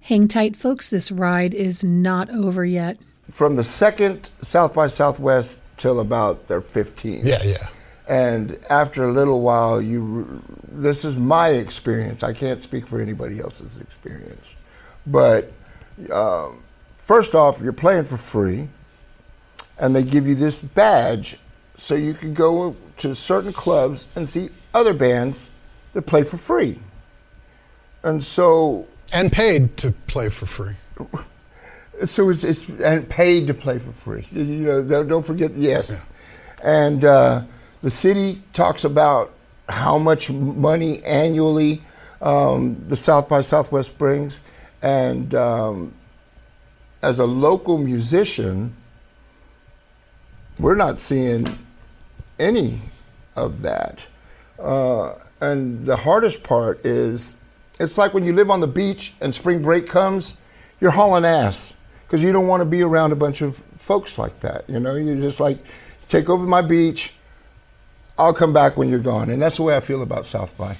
Speaker 1: Hang tight, folks. This ride is not over yet.
Speaker 6: From the second South by Southwest till about their 15.
Speaker 10: Yeah, yeah.
Speaker 6: And after a little while, you. This is my experience. I can't speak for anybody else's experience, but um, First off, you're playing for free, and they give you this badge so you can go to certain clubs and see other bands that play for free. And so.
Speaker 10: And paid to play for free.
Speaker 6: So it's, it's and paid to play for free. You know, don't forget, yes. Yeah. And uh, the city talks about how much money annually
Speaker 3: um, the South by Southwest brings, and um, as a local musician, we're not seeing any of that. Uh, and the hardest part is it's like when you live on the beach and spring break comes, you're hauling ass because you don't want to be around a bunch of folks like that. You know, you're just like, take over my beach. I'll come back when you're gone. And that's the way I feel about South by.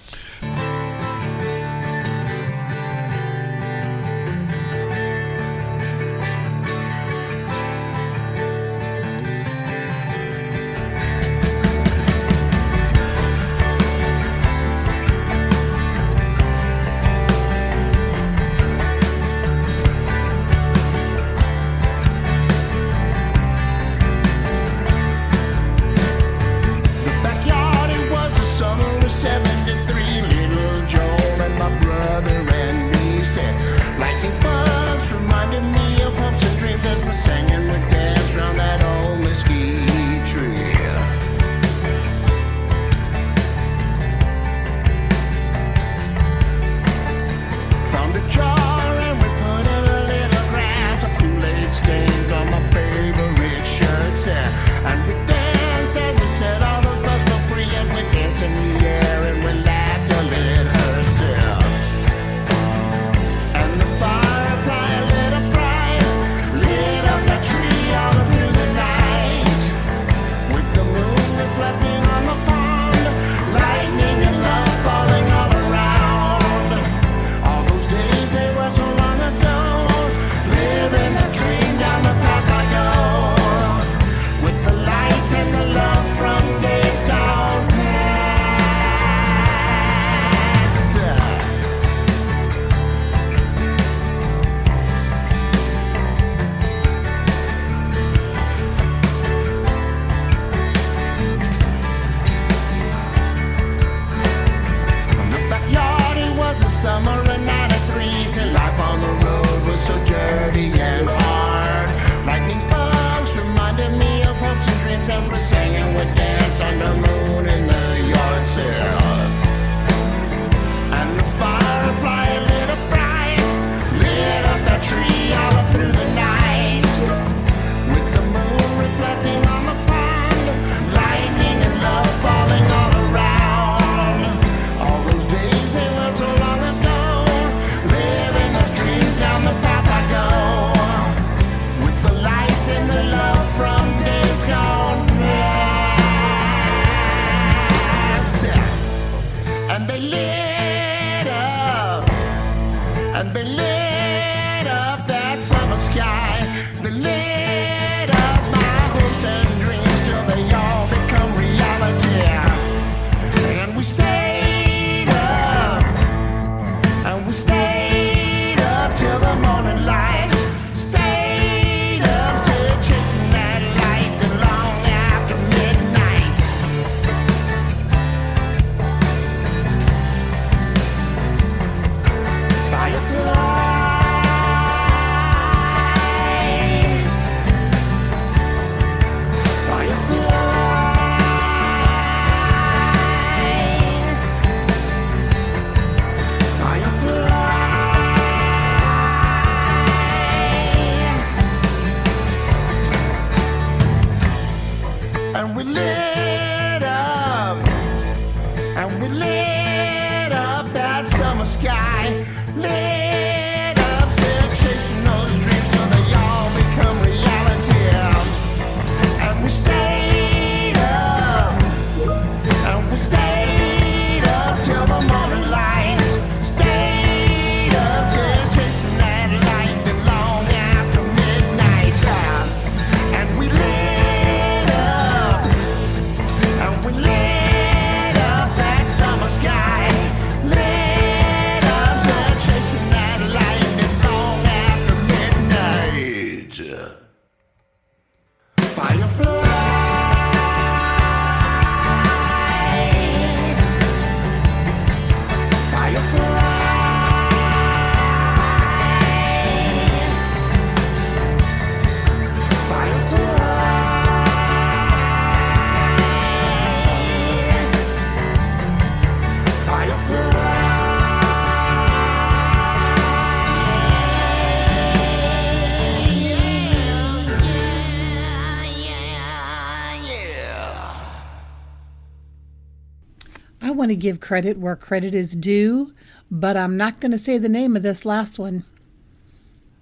Speaker 1: Want to give credit where credit is due, but I'm not going to say the name of this last one.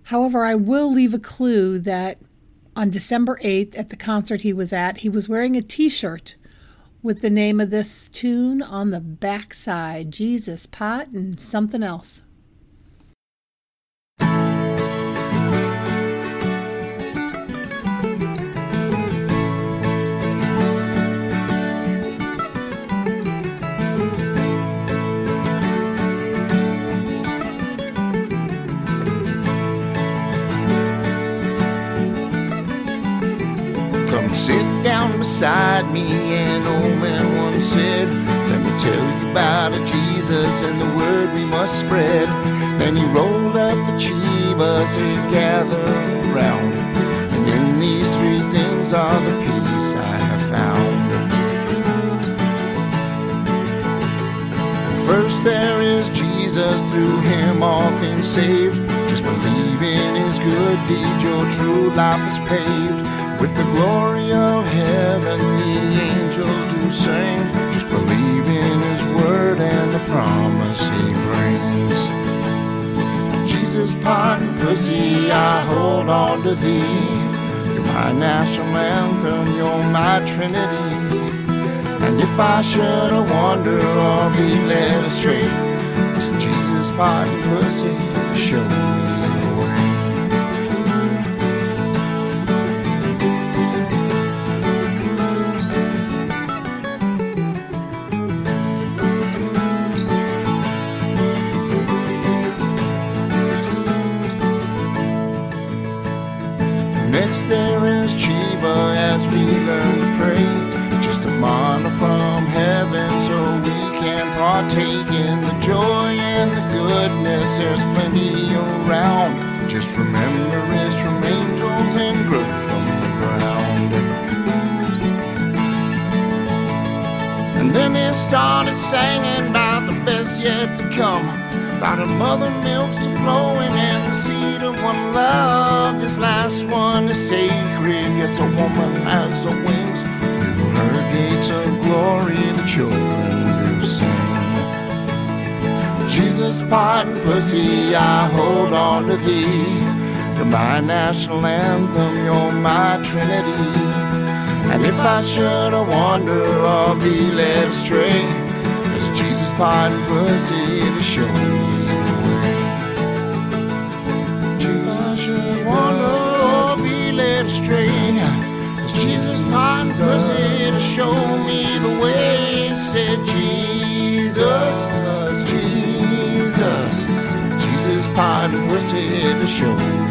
Speaker 1: However, I will leave a clue that on December 8th at the concert he was at, he was wearing a t shirt with the name of this tune on the backside Jesus, Pot, and something else.
Speaker 3: Sit down beside me, an old man once said. Let me tell you about a Jesus and the word we must spread. Then he rolled up the chivas and gathered around. And in these three things are the peace I have found. First there is Jesus, through him all things saved. Just believe in his good deeds, your true life is paved. With the glory of heaven, the angels do sing. Just believe in his word and the promise he brings. Jesus, and pussy, I hold on to thee. You're my national anthem, you're my trinity. And if I should wander or be led astray, Jesus, and pussy, show me singing about the best yet to come. About a mother milks to flowing and the seed of one love. This last one is sacred, yet a woman has the wings. Through her gates of glory, the children do sing. Jesus, and pussy, I hold on to thee. You're my national anthem, you're my trinity. And if I should wander or be led astray, Jesus, pot and pussy to show wander or be led there's Jesus, pot and pussy to show me the way. Said Jesus, Jesus, Jesus, pot and pussy to show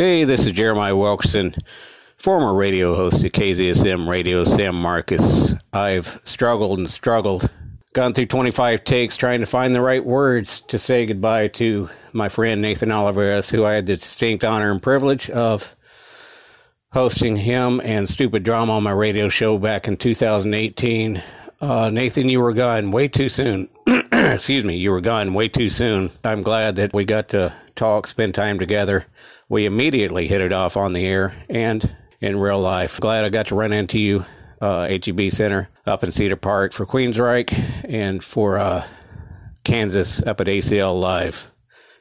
Speaker 14: Hey, this is Jeremiah Wilkerson, former radio host at KZSM Radio San Marcos. I've struggled and struggled, gone through 25 takes trying to find the right words to say goodbye to my friend Nathan Oliveras, who I had the distinct honor and privilege of hosting him and Stupid Drama on my radio show back in 2018. Uh, Nathan, you were gone way too soon. Excuse me, you were gone way too soon. I'm glad that we got to talk, spend time together. We immediately hit it off on the air and in real life. Glad I got to run into you, uh, HEB Center up in Cedar Park for Queensryche and for uh, Kansas up at ACL Live.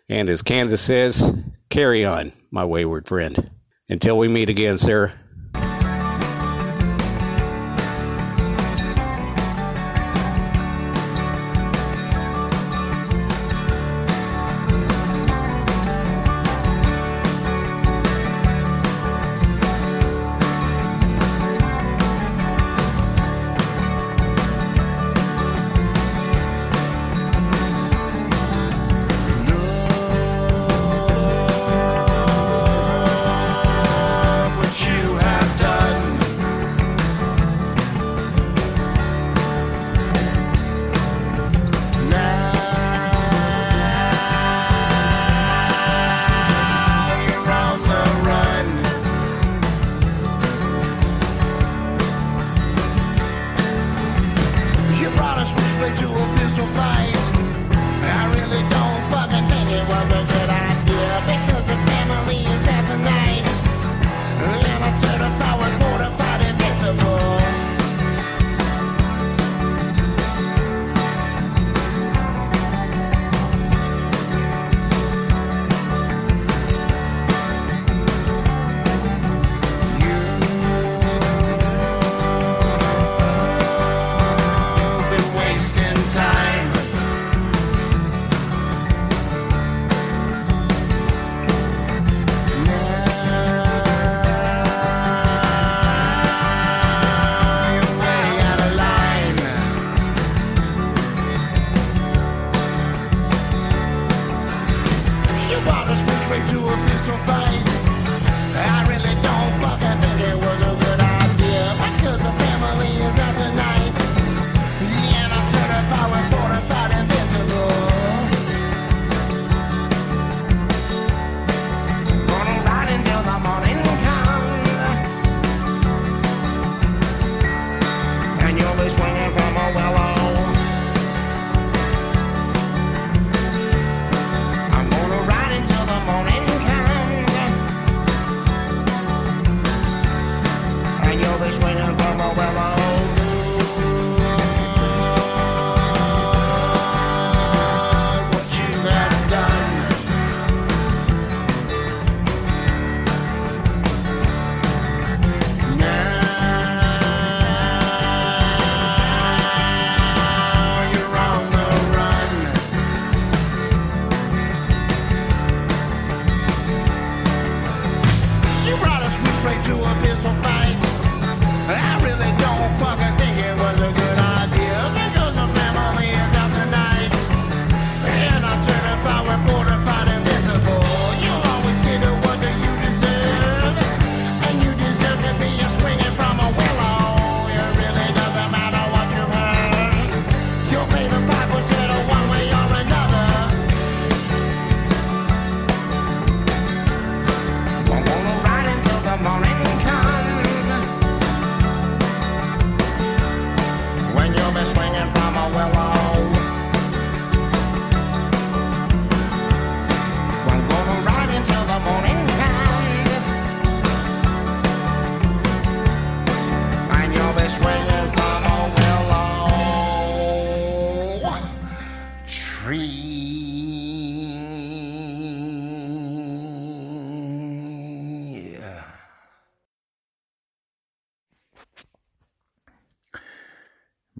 Speaker 14: And as Kansas says, carry on, my wayward friend. Until we meet again, sir.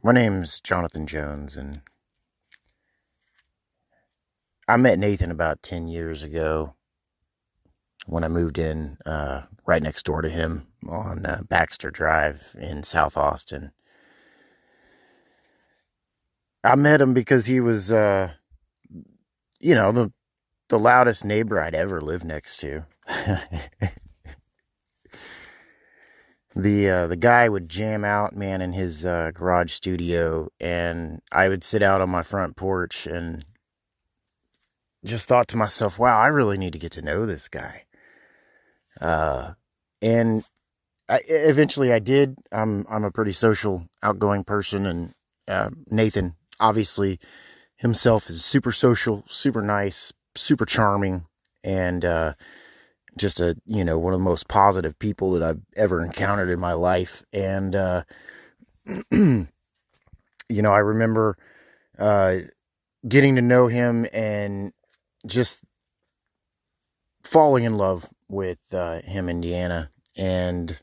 Speaker 15: My name's Jonathan Jones, and I met Nathan about 10 years ago when I moved in uh, right next door to him on uh, Baxter Drive in South Austin. I met him because he was, uh, you know, the the loudest neighbor I'd ever lived next to. the uh, the guy would jam out, man, in his uh, garage studio, and I would sit out on my front porch and just thought to myself, "Wow, I really need to get to know this guy." Uh, and I, eventually, I did. I'm I'm a pretty social, outgoing person, and uh, Nathan obviously himself is super social, super nice, super charming, and uh, just a you know one of the most positive people that I've ever encountered in my life. And uh, you know, I remember uh, getting to know him and just falling in love with uh, him Indiana, and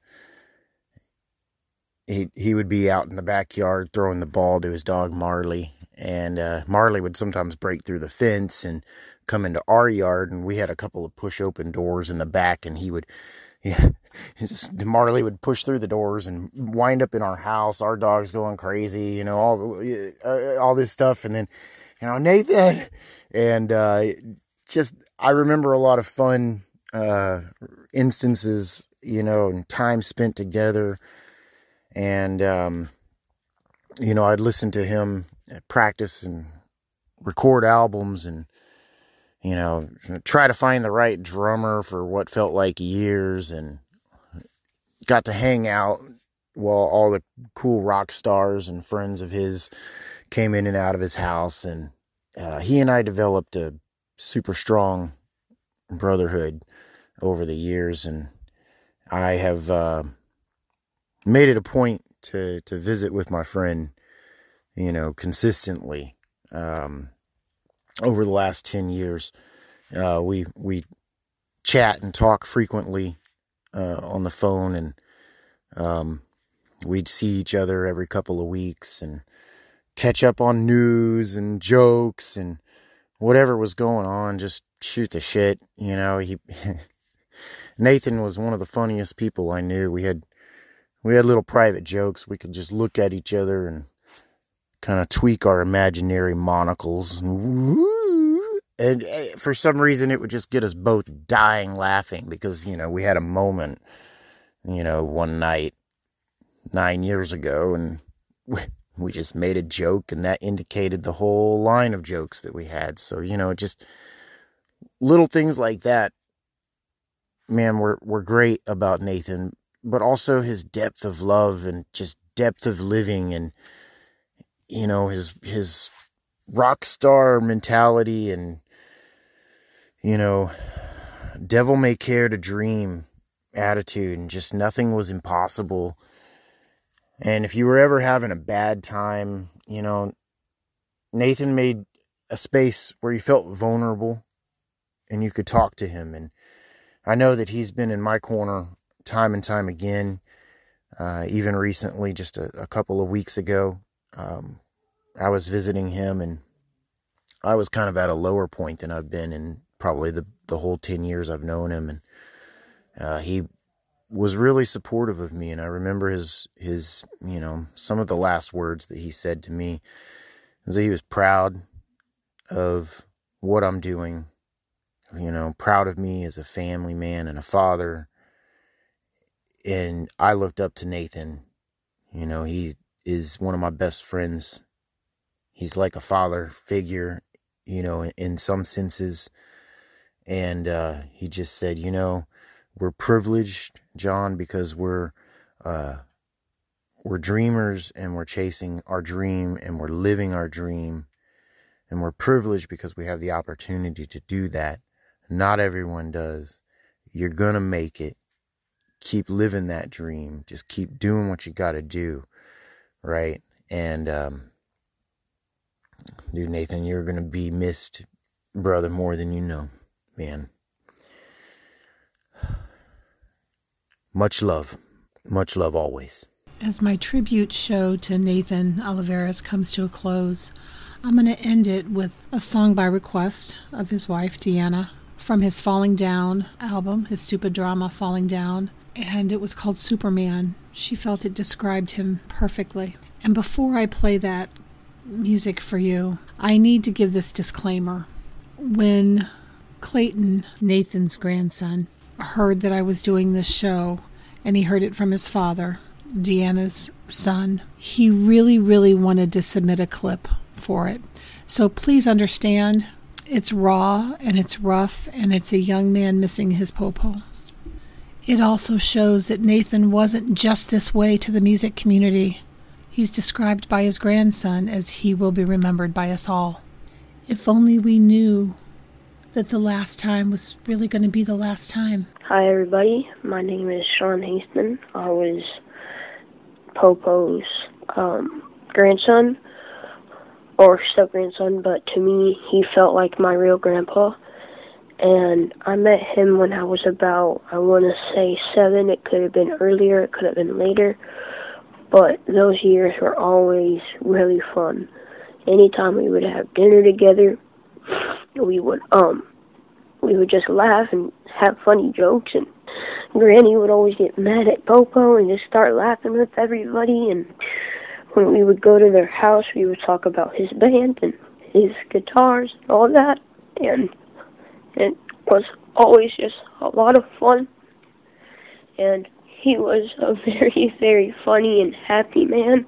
Speaker 15: he he would be out in the backyard throwing the ball to his dog Marley, and uh, Marley would sometimes break through the fence and come into our yard, and we had a couple of push open doors in the back, and he would. Yeah, Marley would push through the doors and wind up in our house. Our dog's going crazy, you know, all uh, all this stuff, and then, you know, Nathan, and uh, just I remember a lot of fun uh, instances, you know, and time spent together. And, um, you know, I'd listen to him practice and record albums and, you know, try to find the right drummer for what felt like years and got to hang out while all the cool rock stars and friends of his came in and out of his house. And uh, he and I developed a super strong brotherhood over the years, and I have uh, made it a point to to visit with my friend, you know, consistently um, over the last ten years. Uh, we we chat and talk frequently uh, on the phone, and um, we'd see each other every couple of weeks and catch up on news and jokes and whatever was going on. Just shoot the shit, you know. He Nathan was one of the funniest people I knew. We had we had little private jokes. We could just look at each other and kind of tweak our imaginary monocles. And eh, for some reason, it would just get us both dying laughing because, you know, we had a moment, you know, one night nine years ago and we, we just made a joke and that indicated the whole line of jokes that we had. So, you know, just little things like that man, were were great about Nathan, but also his depth of love and just depth of living and you know his his rock star mentality and you know devil may care to dream attitude and just nothing was impossible and if you were ever having a bad time you know nathan made a space where you felt vulnerable and you could talk to him and I know that he's been in my corner time and time again. Uh, even recently, just a, a, couple of weeks ago, um, I was visiting him, and I was kind of at a lower point than I've been in probably the the whole ten years I've known him, and uh, he was really supportive of me. And I remember his his you know some of the last words that he said to me is that he was proud of what I'm doing you know, proud of me as a family man and a father. And I looked up to Nathan. You know, he is one of my best friends. He's like a father figure, you know, in, some senses. And uh, he just said, you know, we're privileged, John, because we're uh, we're dreamers and we're chasing our dream and we're living our dream. And we're privileged because we have the opportunity to do that. Not everyone does. You're to make it. Keep living that dream. Just keep doing what you got to do. Right? And, um, dude, Nathan, you're to be missed, brother, more than you know, man. Much love. Much love always.
Speaker 1: As my tribute show to Nathan Oliveras comes to a close, I'm going to end it with a song by request of his wife, Deanna, from his Falling Down album, his stupid drama, Falling Down, and it was called Superman. She felt it described him perfectly. And before I play that music for you, I need to give this disclaimer. When Clayton, Nathan's grandson, heard that I was doing this show, and he heard it from his father, Deanna's son, he really, really wanted to submit a clip for it. So please understand it's raw and it's rough and it's a young man missing his popo. It also shows that Nathan wasn't just this way to the music community. He's described by his grandson as he will be remembered by us all. If only we knew that the last time was really going to be the last time.
Speaker 16: Hi, everybody. My name is Sean Haston. I was Popo's um, grandson or step grandson, but to me, he felt like my real grandpa. And I met him when I was about, I want to say seven. It could have been earlier, it could have been later. But those years were always really fun. Anytime we would have dinner together, we would um we would just laugh and have funny jokes and Granny would always get mad at Popo and just start laughing with everybody and when we would go to their house we would talk about his band and his guitars and all that and it was always just a lot of fun and he was a very, very funny and happy man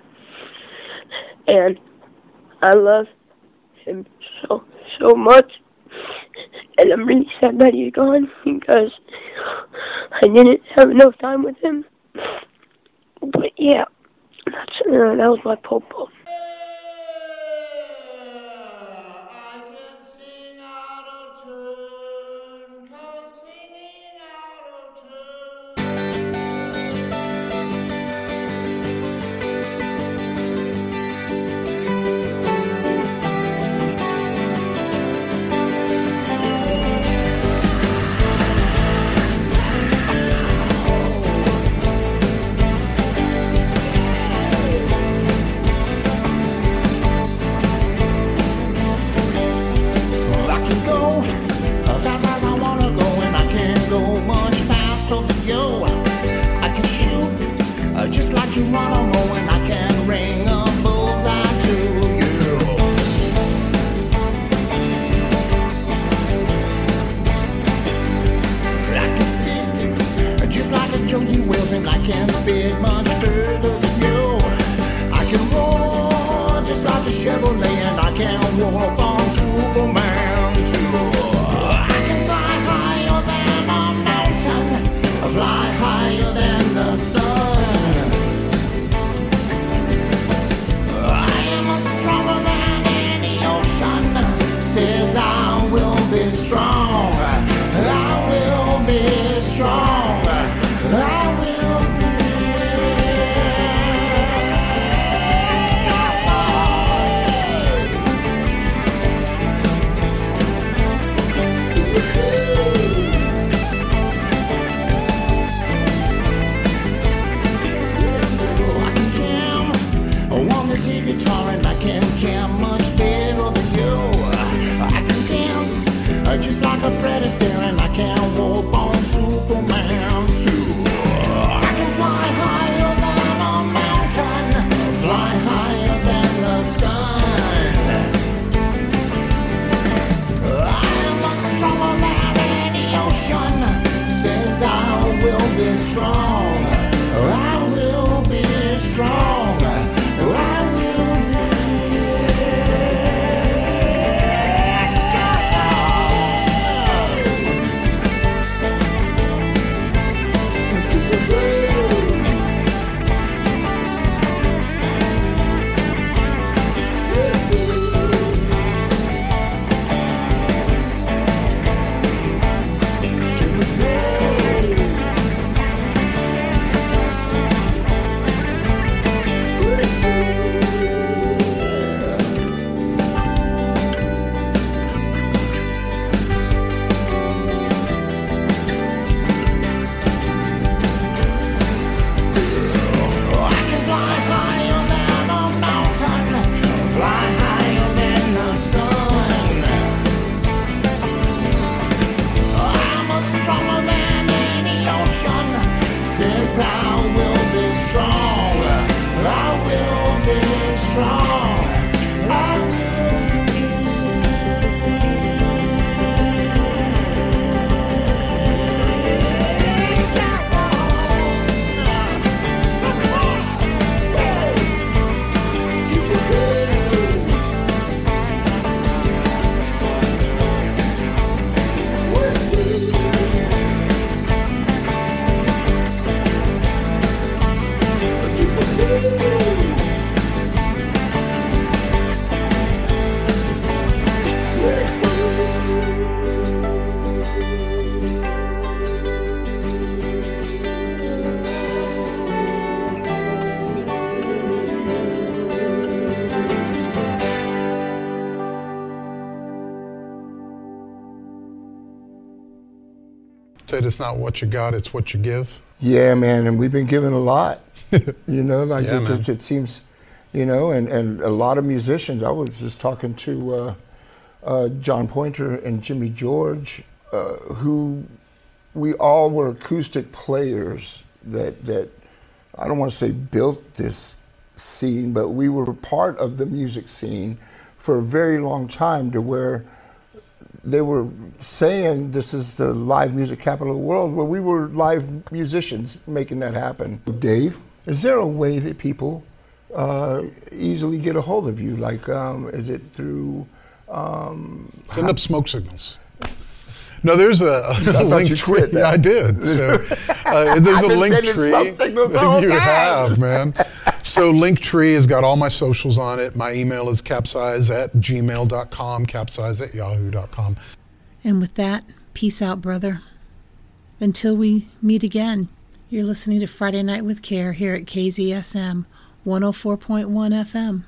Speaker 16: and I love him so so much and I'm really sad that he's gone because I didn't have enough time with him. But yeah, that's uh, that was my popo.
Speaker 3: I can shoot uh, just like know, and I can ring a bullseye to you. I can spit uh, just like a Josey Wales, and I can spit much further than you. I can roar just like a Chevrolet, and I can walk strong.
Speaker 10: It's not what you got, it's what you give.
Speaker 6: Yeah, man, and we've been given a lot. you know, like
Speaker 10: Yeah,
Speaker 6: it, it seems, you know, and, and a lot of musicians. I was just talking to uh, uh, John Pointer and Jimmy George, uh, who we all were acoustic players that that I don't want to say built this scene, but we were part of the music scene for a very long time to where they were saying this is the live music capital of the world, where we were live musicians making that happen. Dave, is there a way that people uh, easily get a hold of you? Like, um, is it through? Um,
Speaker 10: Send up smoke signals. No, there's a, a link
Speaker 6: you
Speaker 10: tree.
Speaker 6: that.
Speaker 10: Yeah, I did. So uh, there's a link tree.
Speaker 6: smoke signals the whole
Speaker 10: you
Speaker 6: time.
Speaker 10: have, man. So Linktree has got all my socials on it. My email is capsize at gmail.com, capsize at yahoo.com.
Speaker 1: And with that, peace out, brother. Until we meet again, you're listening to Friday Night with Care here at KZSM 104.1 FM.